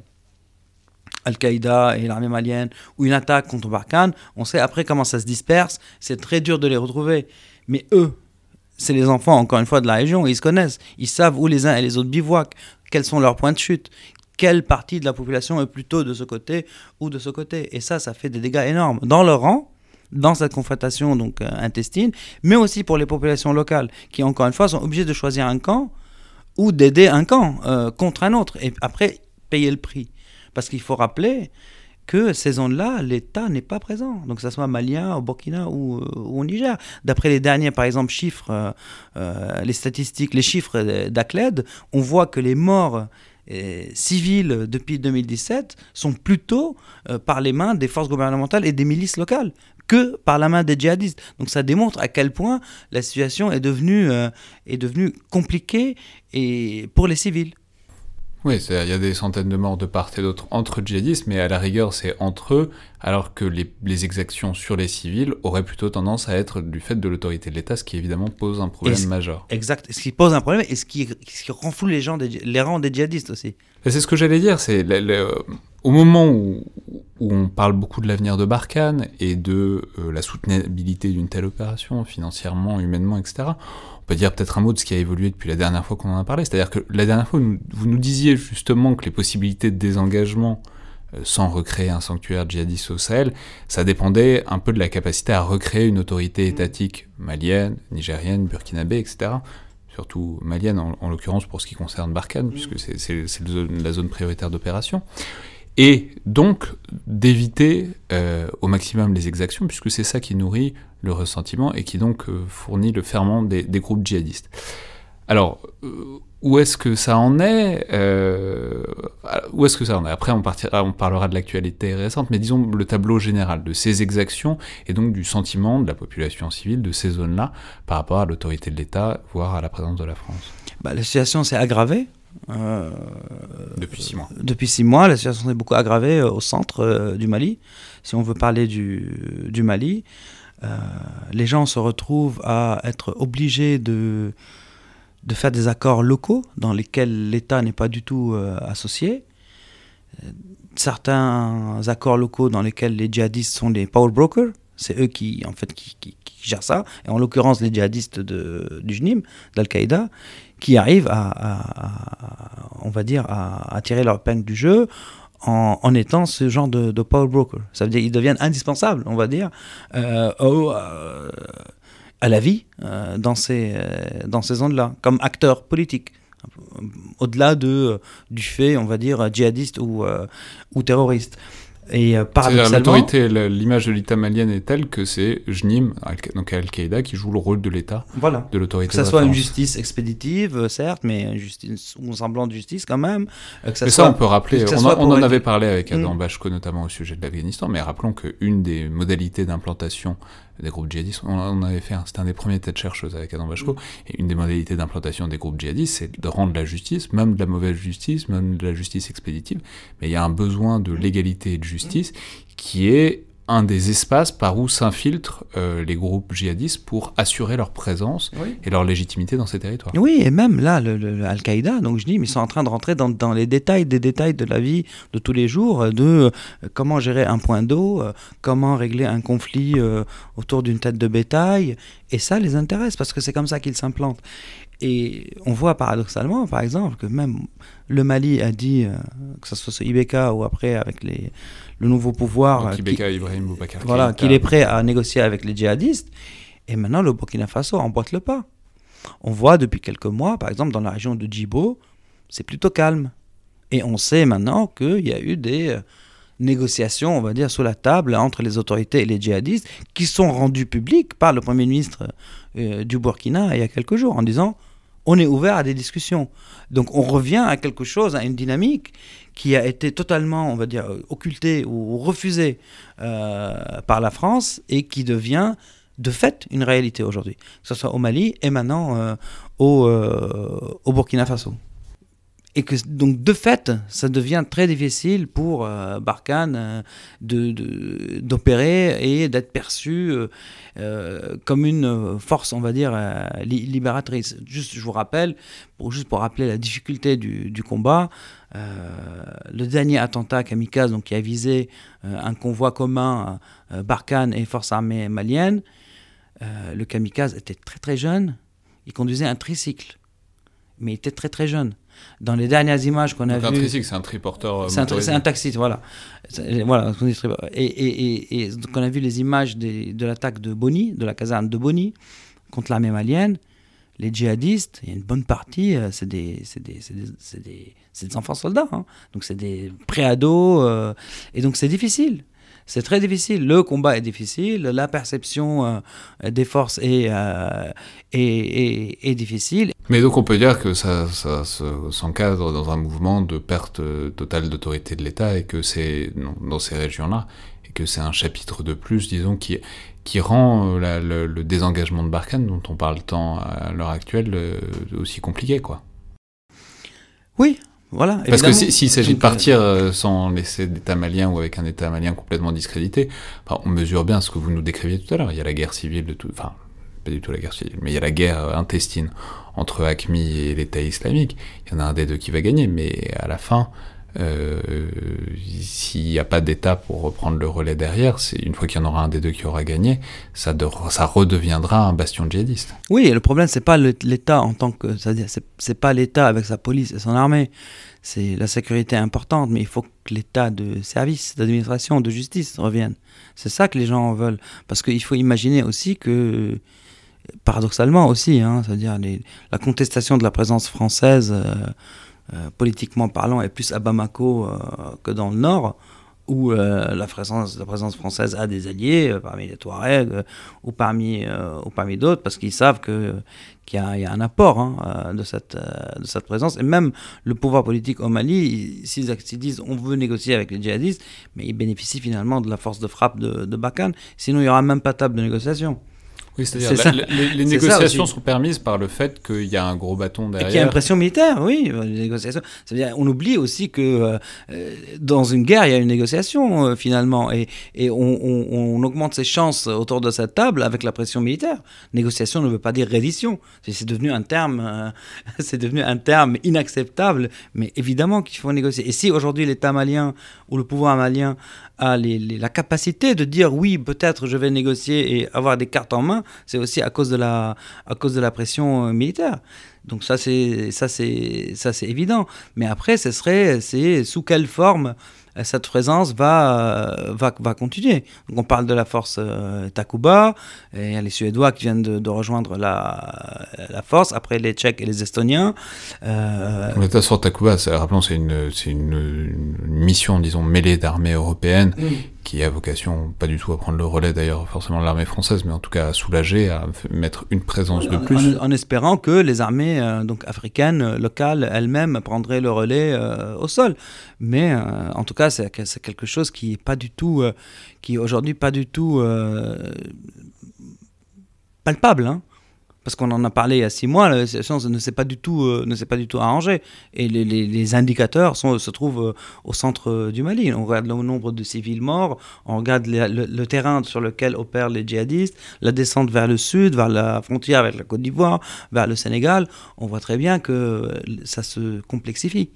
Al-Qaïda et l'armée malienne, ou une attaque contre Barkhane, on sait après comment ça se disperse. C'est très dur de les retrouver. Mais eux, c'est les enfants, encore une fois, de la région, ils se connaissent. Ils savent où les uns et les autres bivouaquent, quels sont leurs points de chute, quelle partie de la population est plutôt de ce côté ou de ce côté? Et ça, ça fait des dégâts énormes dans leur rang, dans cette confrontation donc euh, intestine, mais aussi pour les populations locales qui, encore une fois, sont obligées de choisir un camp ou d'aider un camp euh, contre un autre et après payer le prix. Parce qu'il faut rappeler que ces zones-là, l'État n'est pas présent. Donc, que ce soit malien, au Burkina ou, euh, au Niger. D'après les derniers, par exemple, chiffres, euh, euh, les statistiques, les chiffres d'ACLED, on voit que les morts civils depuis 2017 sont plutôt par les mains des forces gouvernementales et des milices locales que par la main des djihadistes. Donc ça démontre à quel point la situation est devenue, est devenue compliquée et pour les civils. Oui, il y a des centaines de morts de part et d'autre entre djihadistes, mais à la rigueur, c'est entre eux, alors que les, les exactions sur les civils auraient plutôt tendance à être du fait de l'autorité de l'État, ce qui évidemment pose un problème majeur. Exact. Ce qui pose un problème et ce qui, ce qui renfloue les, gens des, les rangs des djihadistes aussi. C'est ce que j'allais dire, c'est au moment où, où on parle beaucoup de l'avenir de Barkhane et de euh, la soutenabilité d'une telle opération, financièrement, humainement, etc., peut dire peut-être un mot de ce qui a évolué depuis la dernière fois qu'on en a parlé. C'est-à-dire que la dernière fois, vous nous disiez justement que les possibilités de désengagement euh, sans recréer un sanctuaire djihadiste au Sahel, ça dépendait un peu de la capacité à recréer une autorité étatique malienne, nigérienne, burkinabé, etc. Surtout malienne, en, en l'occurrence pour ce qui concerne Barkhane, puisque c'est- la zone prioritaire d'opération. Et donc d'éviter euh, au maximum les exactions, puisque c'est ça qui nourrit le ressentiment et qui donc euh, fournit le ferment des, des groupes djihadistes. Alors, euh, où est-ce que ça en est euh, Où est-ce que ça en est? Après, on, partira, on parlera de l'actualité récente, mais disons le tableau général de ces exactions et donc du sentiment de la population civile de ces zones-là par rapport à l'autorité de l'État, voire à la présence de la France, Bah, la situation s'est aggravée. euh, depuis six mois. Depuis six mois, la situation s'est beaucoup aggravée au centre euh, du Mali. Si on veut parler du, du Mali, les gens se retrouvent à être obligés de, de faire des accords locaux dans lesquels l'État n'est pas du tout euh, associé. Euh, Certains accords locaux dans lesquels les djihadistes sont les power brokers, c'est eux qui, en fait, qui, qui- qui gèrent ça, et en l'occurrence les djihadistes de, du JNIM, d'Al-Qaïda, qui arrivent à- on va dire, à, à tirer leur peine du jeu en, en étant ce genre de, de power broker. Ça veut dire qu'ils deviennent indispensables, on va dire, euh, au, euh, à la vie euh, dans ces, euh, dans ces zones-là, comme acteurs politiques. Au-delà de, du fait, on va dire, djihadiste ou, euh, ou terroriste. Et euh, paradoxalement, l'image de l'État malien est telle que c'est JNIM, donc Al-Qaïda, qui joue le rôle de l'État, voilà. de l'autorité Que ça soit une justice expéditive, euh, certes, mais une justice ou un semblant de justice quand même. euh, que ça Mais soit- ça, on peut rappeler, on, en- on avait parlé avec Adam Mm. Bachko, notamment au sujet de l'Afghanistan, mais rappelons qu'une des modalités d'implantation des groupes djihadistes, on, avait fait, c'était un des premiers têtes chercheuses avec Adam. Bachko, et une des modalités d'implantation des groupes djihadistes, c'est de rendre la justice, même de la mauvaise justice, même de la justice expéditive, mais il y a un besoin de légalité et de justice qui est un des espaces par où s'infiltrent euh, les groupes djihadistes pour assurer leur présence Oui. et leur légitimité dans ces territoires. Oui, et même là, le, le- Al-Qaïda, donc je dis, mais ils sont en train de rentrer dans, dans les détails des détails de la vie de tous les jours, euh, de euh, comment gérer un point d'eau, euh, comment régler un conflit autour d'une tête de bétail, et ça les intéresse parce que c'est comme ça qu'ils s'implantent. Et on voit paradoxalement, par exemple, que même le Mali a dit, que ce soit ce Ibeka ou après avec les, le nouveau pouvoir, euh, qui- Ibeka Ibrahim Boubacar voilà, qu'il est prêt à négocier avec les djihadistes. Et maintenant, le Burkina Faso emboîte le pas. On voit depuis quelques mois, par exemple, dans la région de Djibo, c'est plutôt calme. Et on sait maintenant qu'il y a eu des euh, négociations, on va dire, sous la table entre les autorités et les djihadistes, qui sont rendues publiques par le Premier ministre euh, du Burkina il y a quelques jours, en disant on est ouvert à des discussions. Donc on revient à quelque chose, à une dynamique qui a été totalement, on va dire, euh, occultée ou refusée euh, par la France et qui devient de fait une réalité aujourd'hui, que ce soit au Mali et maintenant euh, au, au Burkina Faso. Et que donc de fait, ça devient très difficile pour euh, Barkhane euh, de- d'opérer et d'être perçu euh, euh, comme une force, on va dire, li- libératrice. Juste, je vous rappelle, pour, juste pour rappeler la difficulté du, combat, le dernier attentat kamikaze donc, qui a visé un convoi commun, Barkhane et forces armées maliennes, le kamikaze était très très jeune, il conduisait un tricycle, mais il était très très jeune. Dans les dernières images qu'on a Donc un vues. tricycle, c'est un triporteur. euh, C'est un, un taxi, voilà. Voilà et, et, et, et donc on a vu les images des- de l'attaque de Boni, de la caserne de Boni, contre l'armée malienne. Les djihadistes, il y a une bonne partie, euh, c'est des, des, des, des enfants soldats. hein. Donc c'est des préados. euh, et donc c'est difficile. C'est très difficile. Le combat est difficile. La perception euh, des forces est, euh, est, est- est difficile. Mais donc on peut dire que ça, ça se- s'encadre dans un mouvement de perte totale d'autorité de l'État et que c'est dans ces régions-là et que c'est un chapitre de plus, disons, qui qui rend euh, la- le, le désengagement de Barkhane, dont on parle tant à l'heure actuelle, aussi compliqué, quoi. Oui, voilà. Parce que si- s'il s'agit de euh, partir euh, sans laisser d'État malien ou avec un État malien complètement discrédité, enfin, on mesure bien ce que vous nous décriviez tout à l'heure. Il y a la guerre civile, de tout, enfin, pas du tout la guerre civile, mais il y a la guerre euh, intestine entre ACMI et l'État islamique. Il y en a un des deux qui va gagner, mais à la fin, s'il n'y a pas d'État pour reprendre le relais derrière, c'est une fois qu'il y en aura un des deux qui aura gagné, ça, de- ça redeviendra un bastion djihadiste. Oui, le problème, c'est pas l'État en tant que. C'est-à-dire, c'est- pas l'État avec sa police et son armée. C'est la sécurité importante, mais il faut que l'État de service, d'administration, de justice revienne. C'est ça que les gens veulent. Parce qu'il faut imaginer aussi que, paradoxalement aussi, hein, c'est-à-dire la contestation de la présence française, euh, euh, politiquement parlant, est plus à Bamako euh, que dans le Nord, où euh, la, présence, française a des alliés, euh, parmi les Touaregs euh, ou parmi, euh, parmi d'autres, parce qu'ils savent qu'il y, a- un apport hein, euh, de, cette, euh, de cette présence. Et même le pouvoir politique au Mali, ils- s'ils disent on veut négocier avec les djihadistes, mais ils bénéficient finalement de la force de frappe de, de Barkhane. Sinon, il n'y aura même pas table de négociation. Oui, c'est-à-dire la- la- les, négociations sont permises par le fait qu'il y a un gros bâton Et derrière. qu'il y a une pression militaire, oui, euh, les négociations. On oublie aussi que euh, euh, dans une guerre, il y a une négociation euh, finalement, et, et on, on- on augmente ses chances autour de cette table avec la pression militaire. Négociation ne veut pas dire reddition. C'est c'est devenu un terme, euh, c'est devenu un terme inacceptable. Mais évidemment qu'il faut négocier. Et si aujourd'hui l'État malien ou le pouvoir malien a les- les- la capacité de dire oui, peut-être je vais négocier et avoir des cartes en main, c'est aussi à cause de la, à cause de la pression euh, militaire. Donc ça c'est ça c'est ça c'est évident. Mais après ce serait c'est sous quelle forme euh, cette présence va euh, va va continuer. Donc on parle de la force euh, Takuba et il y a les Suédois qui viennent de, de rejoindre la la force après les Tchèques et les Estoniens. Euh, L'État sur Takuba, rappelons, c'est une, c'est une, une mission, disons, mêlée d'armées européennes, qui a vocation, pas du tout à prendre le relais d'ailleurs, forcément de l'armée française, mais en tout cas à soulager, à mettre une présence de plus. en- en espérant que les armées euh, donc africaines euh, locales elles-mêmes prendraient le relais euh, au sol. Mais euh, en tout cas, c'est que- c'est quelque chose qui est pas du tout, qui aujourd'hui pas du tout palpable. hein. Parce qu'on en a parlé il y a six mois, la situation ne s'est pas du tout, euh, ne s'est pas du tout arrangée. Et les, indicateurs se trouvent euh, au centre euh, du Mali. On regarde le nombre de civils morts, on regarde le, terrain sur lequel opèrent les djihadistes, la descente vers le sud, vers la frontière avec la Côte d'Ivoire, vers le Sénégal. On voit très bien que ça se complexifie.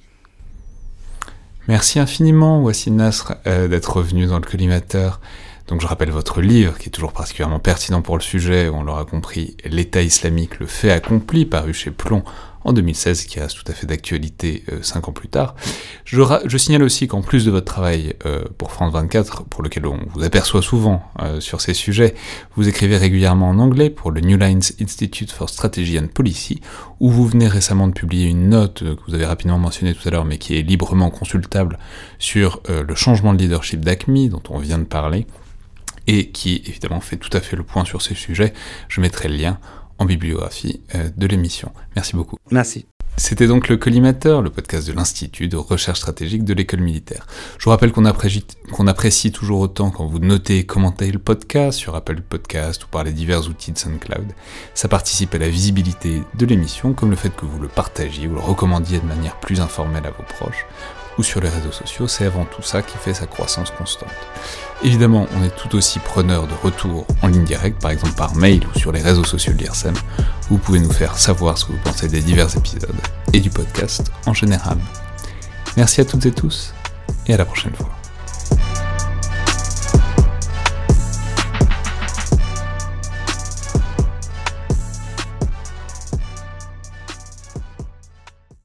Merci infiniment, Wassim Nasr, d'être revenu dans le collimateur. Donc je rappelle votre livre, qui est toujours particulièrement pertinent pour le sujet, on l'aura compris, L'État islamique, le fait accompli, paru chez Plomb en 2016, qui reste tout à fait d'actualité euh, cinq ans plus tard. Je, signale aussi qu'en plus de votre travail euh, pour France 24, pour lequel on vous aperçoit souvent euh, sur ces sujets, vous écrivez régulièrement en anglais pour le New Lines Institute for Strategy and Policy, où vous venez récemment de publier une note que vous avez rapidement mentionnée tout à l'heure, mais qui est librement consultable sur le changement de leadership d'ACMI, dont on vient de parler, et qui évidemment fait tout à fait le point sur ces sujets. Je mettrai le lien en bibliographie euh, de l'émission. Merci beaucoup. Merci. C'était donc le Collimateur, le podcast de l'Institut de recherche stratégique de l'école militaire. Je vous rappelle qu'on apprécie, qu'on apprécie toujours autant quand vous notez et commentez le podcast sur Apple Podcast ou par les divers outils de SoundCloud. Ça participe à la visibilité de l'émission, comme le fait que vous le partagiez ou le recommandiez de manière plus informelle à vos proches, ou sur les réseaux sociaux, c'est avant tout ça qui fait sa croissance constante. Évidemment, on est tout aussi preneur de retours en ligne directe, par exemple par mail ou sur les réseaux sociaux de l'IRSEM. Vous pouvez nous faire savoir ce que vous pensez des divers épisodes et du podcast en général. Merci à toutes et tous et à la prochaine fois.